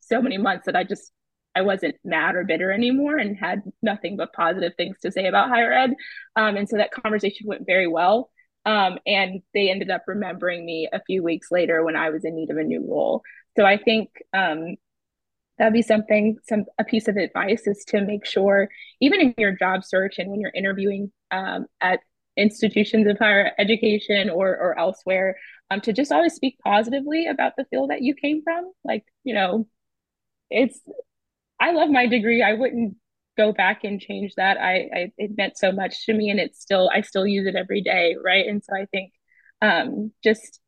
so many months that I just I wasn't mad or bitter anymore and had nothing but positive things to say about higher ed. Um, and so that conversation went very well. Um, and they ended up remembering me a few weeks later when I was in need of a new role. So I think um, that'd be something, some a piece of advice is to make sure, even in your job search and when you're interviewing um, at institutions of higher education or or elsewhere um, to just always speak positively about the field that you came from. Like you know it's i love my degree. I wouldn't go back and change that. I, I it meant so much to me and it's still i still use it every day right? And so i think um just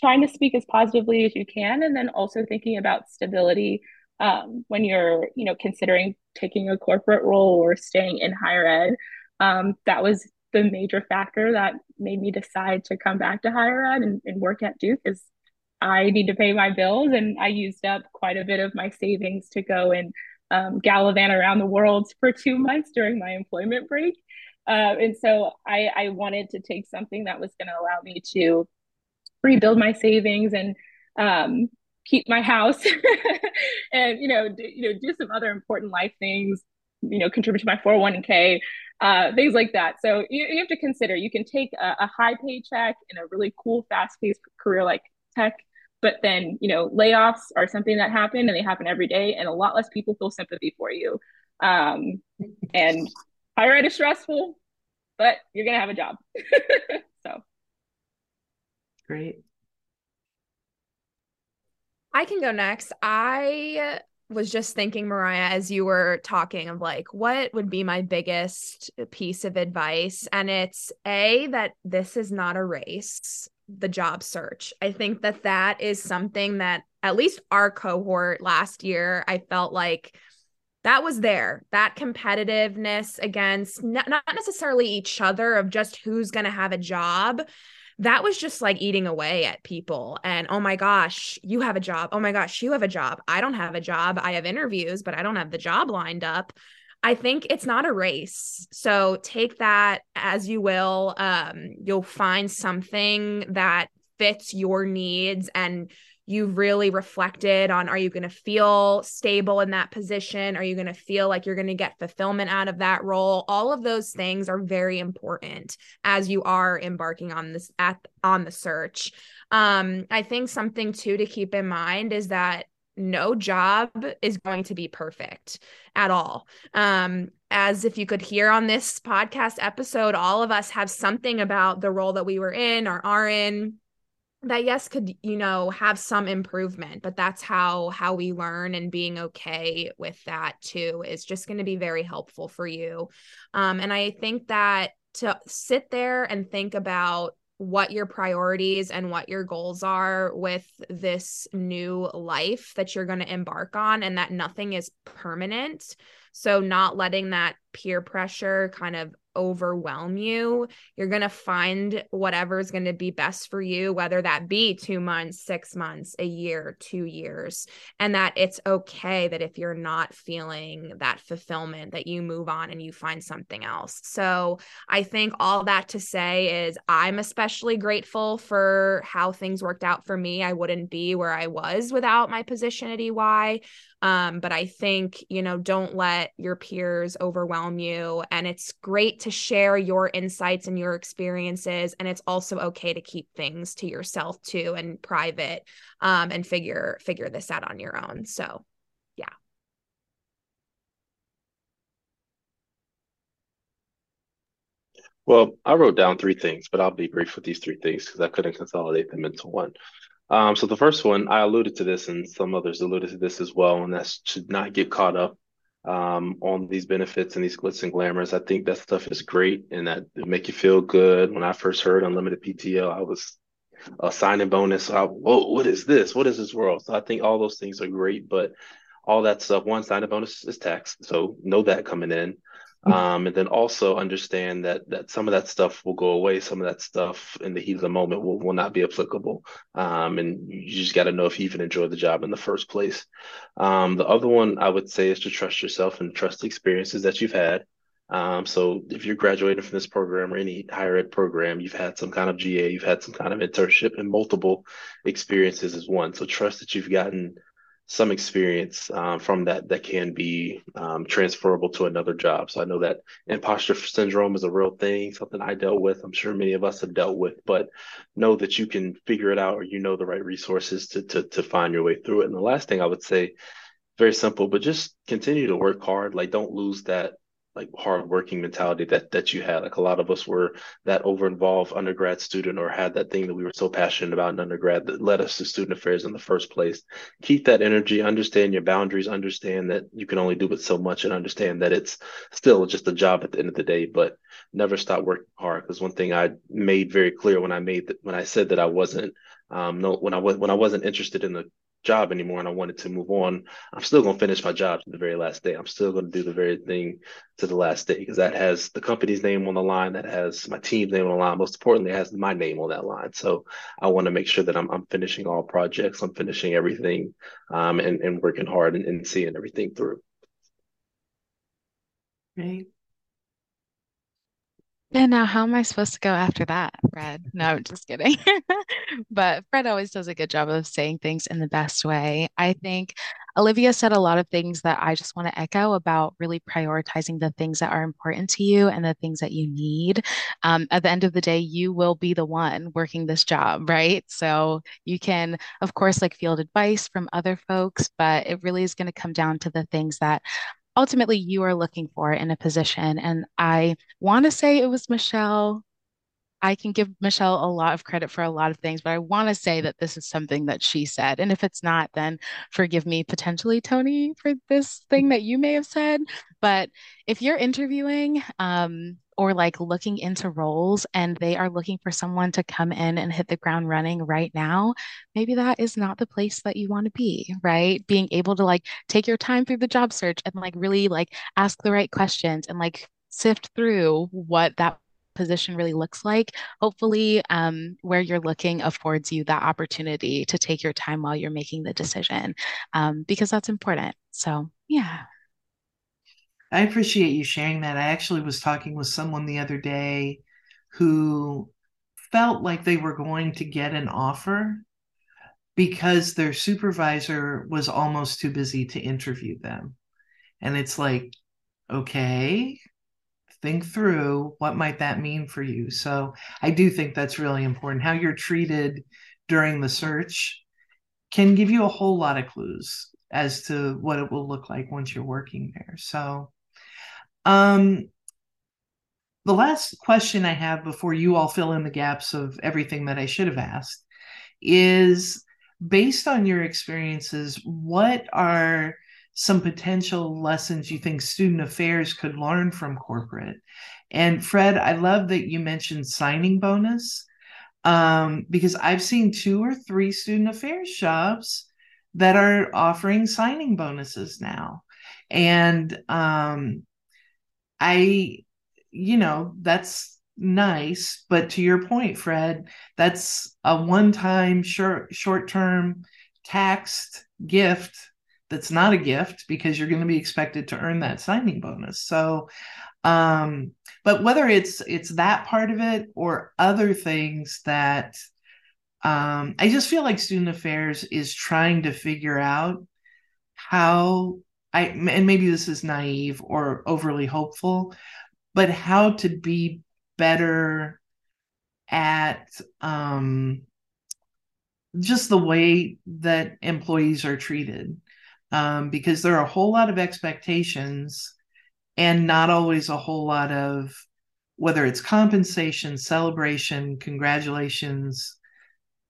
trying to speak as positively as you can and then also thinking about stability um, when you're you know considering taking a corporate role or staying in higher ed. Um, that was the major factor that made me decide to come back to higher ed and, and work at Duke is I need to pay my bills and I used up quite a bit of my savings to go and um, gallivant around the world for two months during my employment break. Uh, and so I, I wanted to take something that was going to allow me to rebuild my savings and um, keep my house and you know you know do some other important life things you know contribute to my 401k uh, things like that. So you, you have to consider you can take a, a high paycheck in a really cool, fast paced career like tech, but then, you know, layoffs are something that happen and they happen every day, and a lot less people feel sympathy for you. Um, and higher ed is stressful, but you're going to have a job. so great. I can go next. I was just thinking, Mariah, as you were talking of like, what would be my biggest piece of advice? And it's A, that this is not a race, the job search. I think that that is something that at least our cohort last year, I felt like that was there that competitiveness against not necessarily each other of just who's going to have a job that was just like eating away at people. And oh my gosh, you have a job. Oh my gosh, you have a job. I don't have a job. I have interviews, but I don't have the job lined up. I think it's not a race. So take that as you will. Um, you'll find something that fits your needs and you've really reflected on are you going to feel stable in that position? Are you going to feel like you're going to get fulfillment out of that role? All of those things are very important as you are embarking on this at on the search. Um, I think something too to keep in mind is that no job is going to be perfect at all. Um, as if you could hear on this podcast episode, all of us have something about the role that we were in or are in that yes could you know have some improvement but that's how how we learn and being okay with that too is just going to be very helpful for you um and i think that to sit there and think about what your priorities and what your goals are with this new life that you're going to embark on and that nothing is permanent. So, not letting that peer pressure kind of overwhelm you. You're going to find whatever is going to be best for you, whether that be two months, six months, a year, two years. And that it's okay that if you're not feeling that fulfillment, that you move on and you find something else. So I think all that to say is I'm especially grateful for how things worked out for me. I wouldn't be where I was without my position at EY. Um, but I think, you know, don't let your peers overwhelm you. And it's great to share your insights and your experiences. And it's also okay to keep things to yourself too and private um, and figure figure this out on your own. So yeah. Well, I wrote down three things, but I'll be brief with these three things because I couldn't consolidate them into one. Um, so the first one, I alluded to this, and some others alluded to this as well, and that's to not get caught up um, on these benefits and these glitz and glamours. I think that stuff is great, and that make you feel good. When I first heard unlimited PTO, I was a signing bonus. I, Whoa, what is this? What is this world? So I think all those things are great, but all that stuff, one signing bonus is tax, so know that coming in. Um, and then also understand that that some of that stuff will go away. Some of that stuff in the heat of the moment will, will not be applicable. Um, and you just got to know if you even enjoy the job in the first place. Um, the other one I would say is to trust yourself and trust the experiences that you've had. Um, so if you're graduating from this program or any higher ed program, you've had some kind of GA, you've had some kind of internship and multiple experiences as one. So trust that you've gotten some experience um, from that that can be um, transferable to another job. So I know that imposter syndrome is a real thing, something I dealt with. I'm sure many of us have dealt with, but know that you can figure it out or you know the right resources to to to find your way through it. And the last thing I would say, very simple, but just continue to work hard. Like don't lose that like hardworking mentality that that you had. Like a lot of us were that over involved undergrad student or had that thing that we were so passionate about in undergrad that led us to student affairs in the first place. Keep that energy, understand your boundaries, understand that you can only do it so much and understand that it's still just a job at the end of the day, but never stop working hard. Because one thing I made very clear when I made that when I said that I wasn't um no when I was when I wasn't interested in the job anymore and I wanted to move on, I'm still going to finish my job to the very last day. I'm still going to do the very thing to the last day because that has the company's name on the line, that has my team's name on the line. Most importantly, it has my name on that line. So I want to make sure that I'm, I'm finishing all projects, I'm finishing everything um, and, and working hard and, and seeing everything through. Great. And now, how am I supposed to go after that, Fred? No, I'm just kidding. But Fred always does a good job of saying things in the best way. I think Olivia said a lot of things that I just want to echo about really prioritizing the things that are important to you and the things that you need. Um, at the end of the day, you will be the one working this job, right? So you can, of course, like field advice from other folks, but it really is going to come down to the things that ultimately you are looking for in a position. And I want to say it was Michelle. I can give Michelle a lot of credit for a lot of things, but I want to say that this is something that she said. And if it's not, then forgive me potentially, Tony, for this thing that you may have said. But if you're interviewing, um, or like looking into roles and they are looking for someone to come in and hit the ground running right now, maybe that is not the place that you want to be, right? Being able to like take your time through the job search and like really like ask the right questions and like sift through what that position really looks like. Hopefully, um, where you're looking affords you that opportunity to take your time while you're making the decision um, because that's important. So, yeah. I appreciate you sharing that. I actually was talking with someone the other day who felt like they were going to get an offer because their supervisor was almost too busy to interview them. And it's like, okay, think through what might that mean for you. So I do think that's really important. How you're treated during the search can give you a whole lot of clues as to what it will look like once you're working there. So um, the last question I have before you all fill in the gaps of everything that I should have asked is based on your experiences, what are some potential lessons you think student affairs could learn from corporate? And Fred, I love that you mentioned signing bonus. um, because I've seen two or three student affairs jobs that are offering signing bonuses now. And um, I, you know, that's nice. But to your point, Fred, that's a one time short short term taxed gift that's not a gift because you're going to be expected to earn that signing bonus. So um but whether it's it's that part of it or other things that um I just feel like student affairs is trying to figure out how I and maybe this is naive or overly hopeful, but how to be better at um just the way that employees are treated. Um, because there are a whole lot of expectations and not always a whole lot of whether it's compensation celebration congratulations.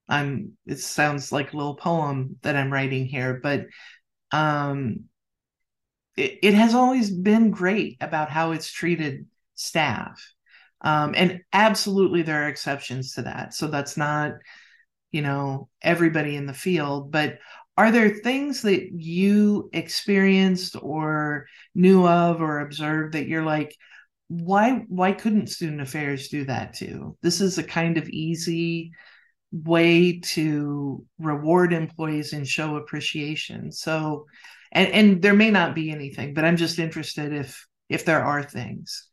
I'm it sounds like a little poem that i'm writing here but um it, it has always been great about how it's treated staff. Um and absolutely there are exceptions to that. So that's not you know everybody in the field but are there things that you experienced or knew of or observed that you're like why why couldn't student affairs do that too? This is a kind of easy way to reward employees and show appreciation. So and and there may not be anything but i'm just interested if if there are things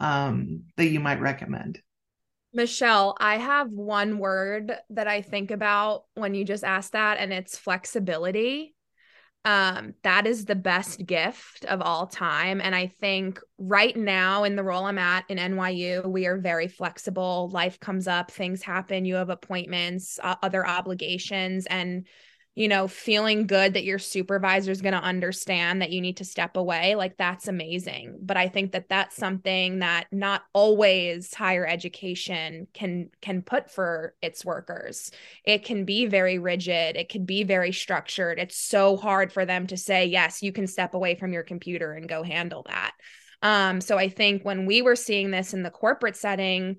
um that you might recommend Michelle, I have one word that I think about when you just asked that, and it's flexibility. Um, that is the best gift of all time. And I think right now, in the role I'm at in NYU, we are very flexible. Life comes up, things happen, you have appointments, uh, other obligations. And you know, feeling good that your supervisor is going to understand that you need to step away, like that's amazing. But I think that that's something that not always higher education can can put for its workers. It can be very rigid, it can be very structured. It's so hard for them to say, "Yes, you can step away from your computer and go handle that." Um, so I think when we were seeing this in the corporate setting,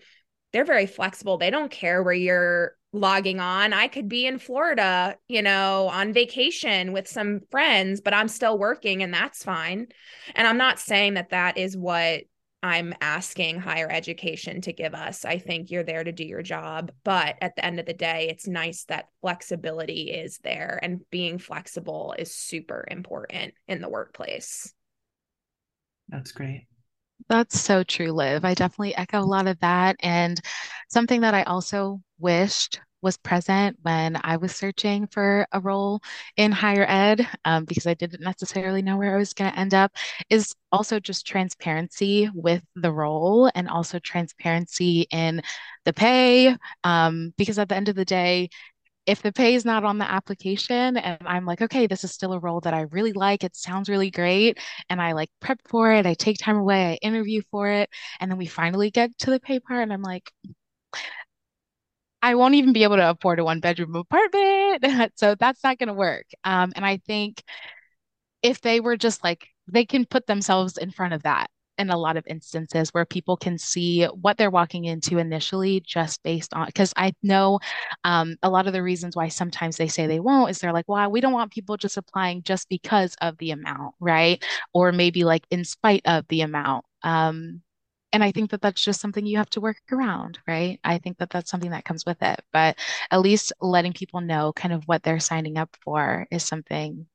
they're very flexible. They don't care where you're logging on. I could be in Florida, you know, on vacation with some friends, but I'm still working and that's fine. And I'm not saying that that is what I'm asking higher education to give us. I think you're there to do your job, but at the end of the day, it's nice that flexibility is there and being flexible is super important in the workplace. That's great. That's so true, Liv. I definitely echo a lot of that. And something that I also wished was present when I was searching for a role in higher ed, um, because I didn't necessarily know where I was going to end up, is also just transparency with the role and also transparency in the pay. Um, because at the end of the day, if the pay is not on the application and I'm like, okay, this is still a role that I really like, it sounds really great, and I like prep for it, I take time away, I interview for it, and then we finally get to the pay part, and I'm like, I won't even be able to afford a one bedroom apartment. so that's not going to work. Um, and I think if they were just like, they can put themselves in front of that in a lot of instances where people can see what they're walking into initially just based on because I know um, a lot of the reasons why sometimes they say they won't is they're like, well, we don't want people just applying just because of the amount, right? Or maybe like in spite of the amount. Um, and I think that that's just something you have to work around, right? I think that that's something that comes with it. But at least letting people know kind of what they're signing up for is something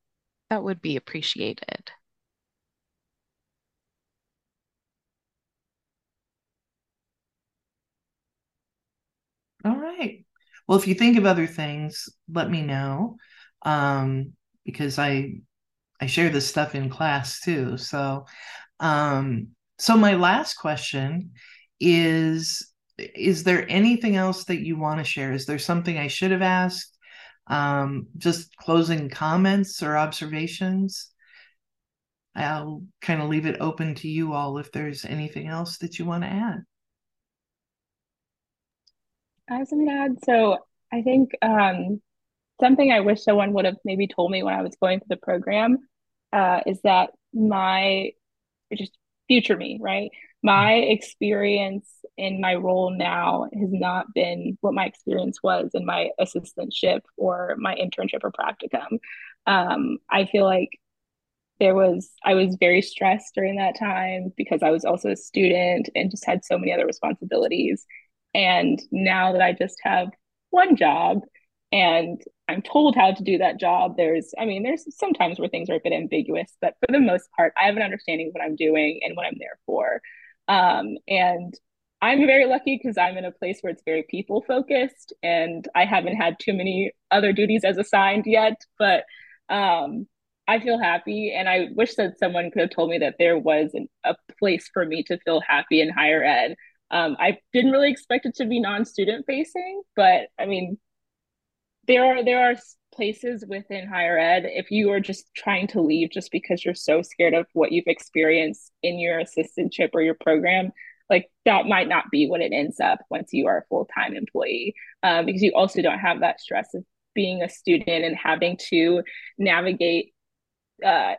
that would be appreciated. All right. Well, if you think of other things, let me know. Um, because I I share this stuff in class too. So um so my last question is is there anything else that you want to share? Is there something I should have asked? Um, just closing comments or observations? I'll kind of leave it open to you all if there's anything else that you want to add. I have something to add. So I think um, something I wish someone would have maybe told me when I was going through the program uh, is that my just future me, right? my experience in my role now has not been what my experience was in my assistantship or my internship or practicum. Um, I feel like there was I was very stressed during that time because I was also a student and just had so many other responsibilities. And now that I just have one job and I'm told how to do that job, there's I mean, there's sometimes where things are a bit ambiguous, but for the most part, I have an understanding of what I'm doing and what I'm there for. Um, and I'm very lucky because I'm in a place where it's very people focused and I haven't had too many other duties as assigned yet, but um, I feel happy. And I wish that someone could have told me that there was an, a place for me to feel happy in higher ed. Um, I didn't really expect it to be non-student facing, but I mean, there are there are places within higher ed if you are just trying to leave just because you're so scared of what you've experienced in your assistantship or your program like that might not be what it ends up once you are a full-time employee um, because you also don't have that stress of being a student and having to navigate uh,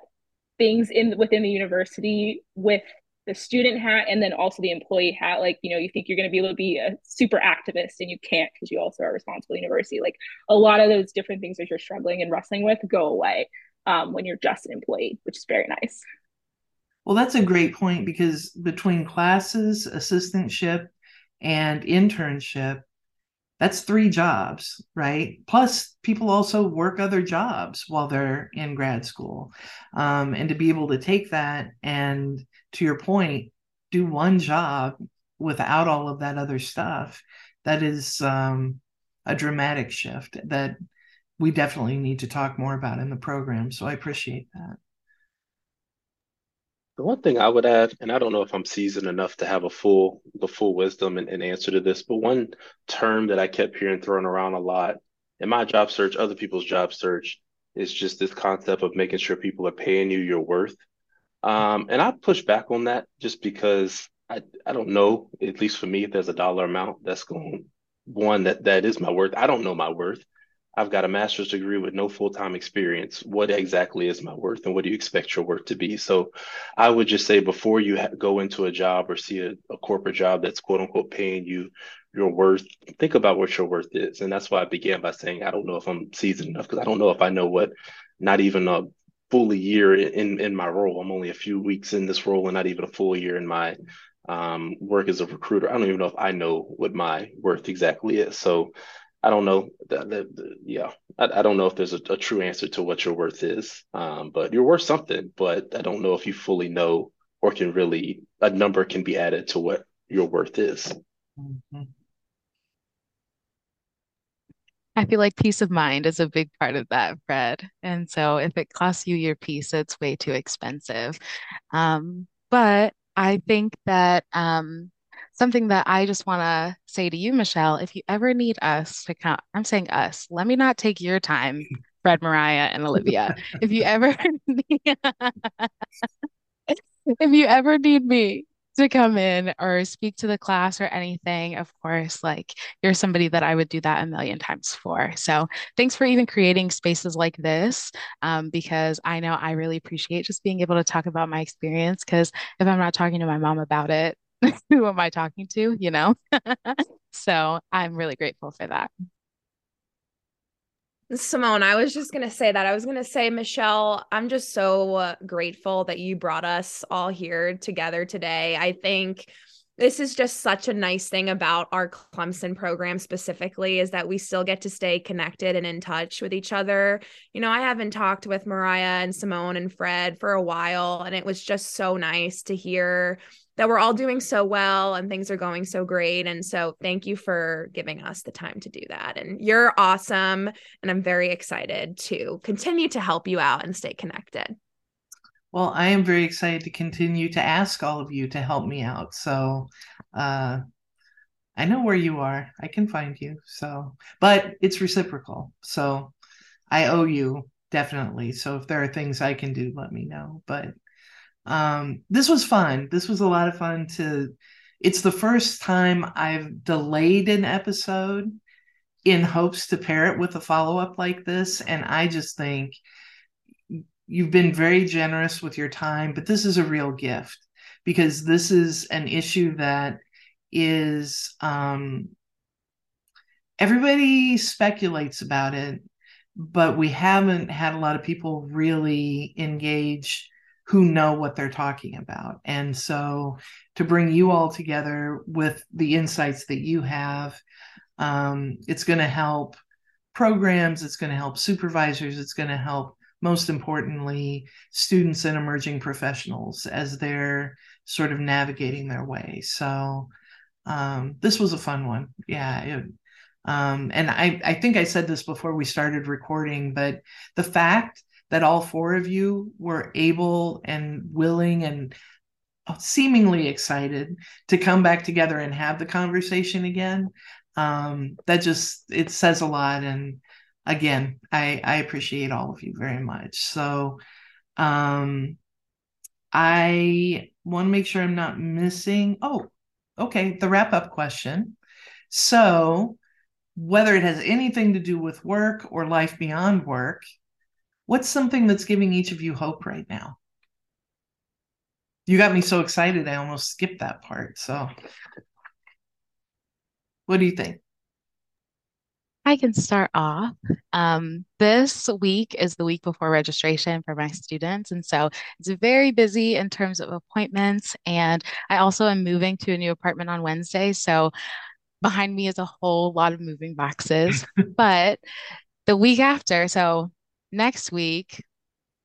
things in within the university with the student hat and then also the employee hat like you know you think you're going to be able to be a super activist and you can't because you also are responsible university like a lot of those different things that you're struggling and wrestling with go away um, when you're just an employee which is very nice well that's a great point because between classes assistantship and internship that's three jobs, right? Plus, people also work other jobs while they're in grad school. Um, and to be able to take that and, to your point, do one job without all of that other stuff, that is um, a dramatic shift that we definitely need to talk more about in the program. So I appreciate that. The one thing I would add, and I don't know if I'm seasoned enough to have a full the full wisdom and, and answer to this, but one term that I kept hearing thrown around a lot in my job search, other people's job search, is just this concept of making sure people are paying you your worth. Um, and I push back on that just because I, I don't know, at least for me, if there's a dollar amount that's going one that that is my worth. I don't know my worth. I've got a master's degree with no full time experience. What exactly is my worth, and what do you expect your worth to be? So, I would just say before you ha- go into a job or see a, a, corporate job that's quote unquote paying you your worth, think about what your worth is. And that's why I began by saying I don't know if I'm seasoned enough because I don't know if I know what not even a full year in in my role. I'm only a few weeks in this role, and not even a full year in my um, work as a recruiter. I don't even know if I know what my worth exactly is. So I don't know. The, the, yeah, I, I, don't know if there's a, a, true answer to what your worth is. Um, but you're worth something. But I don't know if you fully know or can really a number can be added to what your worth is. Mm-hmm. I feel like peace of mind is a big part of that, Fred. And so if it costs you your peace, it's way too expensive. Um, but I think that um, something that I just want to say to you, Michelle, if you ever need us to count, I'm saying us, let me not take your time, Fred, Mariah, and Olivia. if you ever need, if you ever need me to come in or speak to the class or anything, of course, like you're somebody that I would do that a million times for. So thanks for even creating spaces like this, um, because I know I really appreciate just being able to talk about my experience. Because if I'm not talking to my mom about it, who am I talking to? You know? so I'm really grateful for that. Simone, I was just going to say that. I was going to say, Michelle, I'm just so grateful that you brought us all here together today. I think this is just such a nice thing about our Clemson program specifically is that we still get to stay connected and in touch with each other. You know, I haven't talked with Mariah and Simone and Fred for a while, and it was just so nice to hear that we're all doing so well and things are going so great. And so thank you for giving us the time to do that. And you're awesome. And I'm very excited to continue to help you out and stay connected. Well, I am very excited to continue to ask all of you to help me out. So, uh, I know where you are. I can find you. So, but it's reciprocal. So, I owe you definitely. So, if there are things I can do, let me know. But um, this was fun. This was a lot of fun to. It's the first time I've delayed an episode in hopes to pair it with a follow up like this, and I just think you've been very generous with your time, but this is a real gift because this is an issue that is um, everybody speculates about it, but we haven't had a lot of people really engage who know what they're talking about. And so to bring you all together with the insights that you have, um, it's going to help programs, it's going to help supervisors, it's going to help, most importantly, students and emerging professionals as they're sort of navigating their way. So um, this was a fun one. Yeah. It, um, and I, I think I said this before we started recording, but the fact that all four of you were able and willing and seemingly excited to come back together and have the conversation again. Um, that just it says a lot. And again i i appreciate all of you very much. So um i want to make sure i'm not missing oh okay the wrap up question. So whether it has anything to do with work or life beyond work what's something that's giving each of you hope right now you got me so excited i almost skipped that part so what do you think I can start off. Um, this week is the week before registration for my students. And so it's very busy in terms of appointments. And I also am moving to a new apartment on Wednesday. So behind me is a whole lot of moving boxes. but the week after, so next week,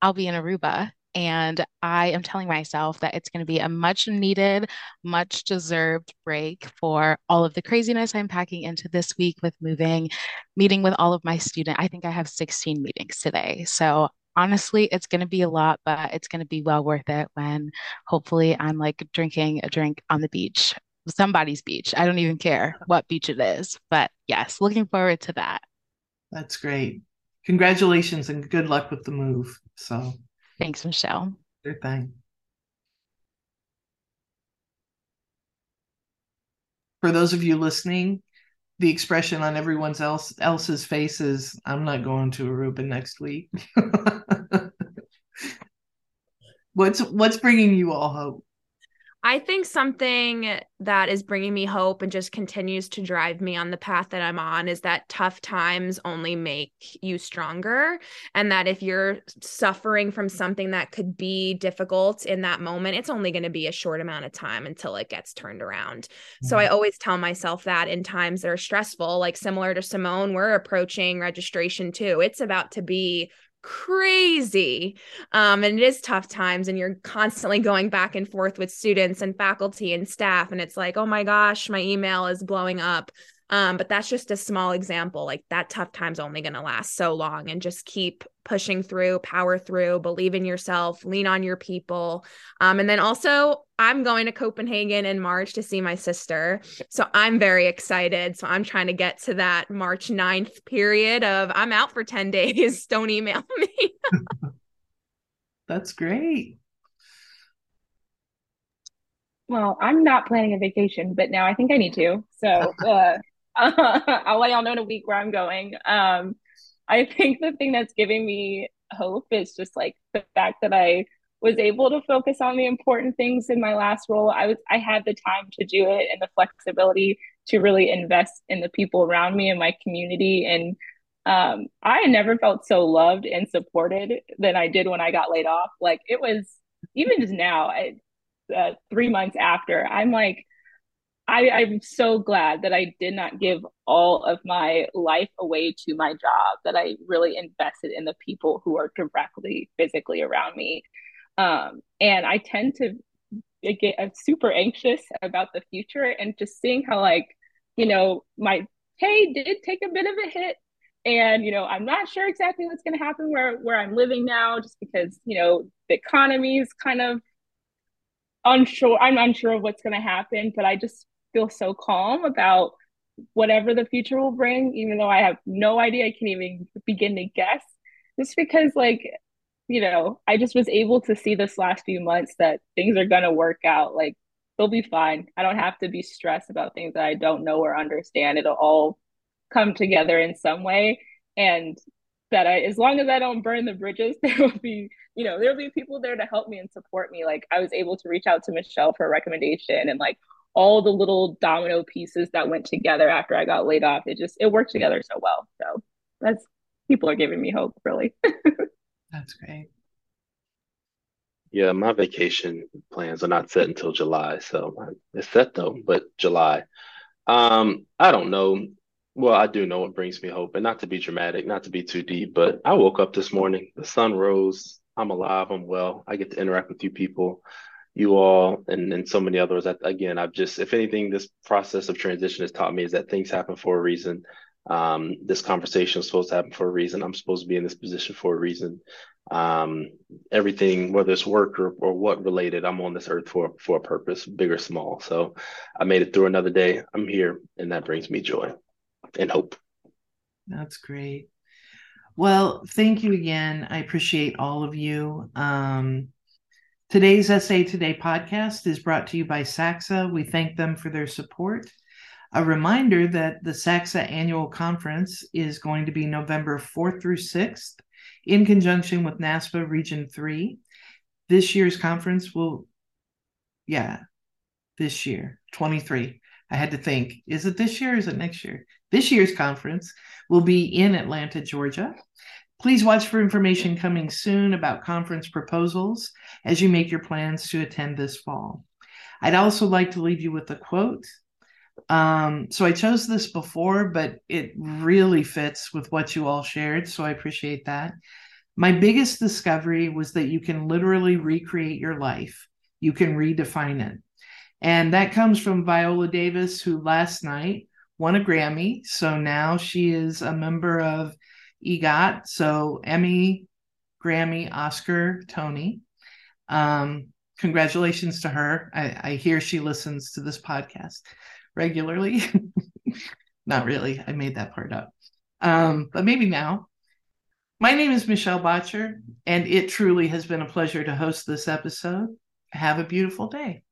I'll be in Aruba and I am telling myself that it's going to be a much needed, much deserved break for all of the craziness I'm packing into this week with moving, meeting with all of my students. I think I have 16 meetings today. So honestly, it's going to be a lot, but it's going to be well worth it when hopefully I'm like drinking a drink on the beach, somebody's beach. I don't even care what beach it is. But yes, looking forward to that. That's great. Congratulations and good luck with the move. So Thanks, Michelle. Sure thing. For those of you listening, the expression on everyone's else else's face is I'm not going to Aruba next week. what's what's bringing you all hope? I think something that is bringing me hope and just continues to drive me on the path that I'm on is that tough times only make you stronger. And that if you're suffering from something that could be difficult in that moment, it's only going to be a short amount of time until it gets turned around. Mm-hmm. So I always tell myself that in times that are stressful, like similar to Simone, we're approaching registration too. It's about to be crazy. Um, and it is tough times, and you're constantly going back and forth with students and faculty and staff. And it's like, oh my gosh, my email is blowing up. Um, but that's just a small example. Like that tough time's only going to last so long and just keep pushing through, power through, believe in yourself, lean on your people. Um, and then also, I'm going to Copenhagen in March to see my sister. So I'm very excited. So I'm trying to get to that March 9th period of I'm out for 10 days. Don't email me. That's great. Well, I'm not planning a vacation, but now I think I need to. So uh, I'll let y'all know in a week where I'm going. Um, I think the thing that's giving me hope is just like the fact that I was able to focus on the important things in my last role. I was I had the time to do it and the flexibility to really invest in the people around me and my community. And um, I never felt so loved and supported than I did when I got laid off. Like it was even just now, I, uh, three months after, I'm like I, I'm so glad that I did not give all of my life away to my job, that I really invested in the people who are directly physically around me. Um, and I tend to get I'm super anxious about the future and just seeing how, like, you know, my pay did take a bit of a hit. And, you know, I'm not sure exactly what's going to happen where, where I'm living now, just because, you know, the economy is kind of unsure. I'm unsure of what's going to happen, but I just feel so calm about whatever the future will bring, even though I have no idea. I can't even begin to guess. Just because, like, you know, I just was able to see this last few months that things are going to work out. Like, they'll be fine. I don't have to be stressed about things that I don't know or understand. It'll all come together in some way. And that I, as long as I don't burn the bridges, there will be you know, there'll be people there to help me and support me. Like I was able to reach out to Michelle for a recommendation and like all the little domino pieces that went together after I got laid off. It just it worked together so well. So that's people are giving me hope, really. that's great. Yeah, my vacation plans are not set until July, so it's set though, but July. Um, I don't know. Well, I do know what brings me hope, and not to be dramatic, not to be too deep, but I woke up this morning, the sun rose, I'm alive, I'm well, I get to interact with you people, you all, and, and so many others. Again, I've just, if anything, this process of transition has taught me is that things happen for a reason. Um, this conversation is supposed to happen for a reason. I'm supposed to be in this position for a reason. Um, everything, whether it's work or, or what related, I'm on this earth for for a purpose, big or small. So I made it through another day. I'm here, and that brings me joy and hope. That's great. Well, thank you again. I appreciate all of you. Um, today's SA Today podcast is brought to you by SACSA. We thank them for their support. A reminder that the SACSA annual conference is going to be November 4th through 6th in conjunction with NASPA Region 3. This year's conference will, yeah, this year, 23. I had to think, is it this year or is it next year? This year's conference will be in Atlanta, Georgia. Please watch for information coming soon about conference proposals as you make your plans to attend this fall. I'd also like to leave you with a quote um, so I chose this before, but it really fits with what you all shared. So I appreciate that. My biggest discovery was that you can literally recreate your life, you can redefine it. And that comes from Viola Davis, who last night won a Grammy. So now she is a member of EGOT. So Emmy, Grammy, Oscar, Tony. Um, congratulations to her. I, I hear she listens to this podcast regularly. Not really. I made that part up. Um, but maybe now. My name is Michelle Boettcher, and it truly has been a pleasure to host this episode. Have a beautiful day.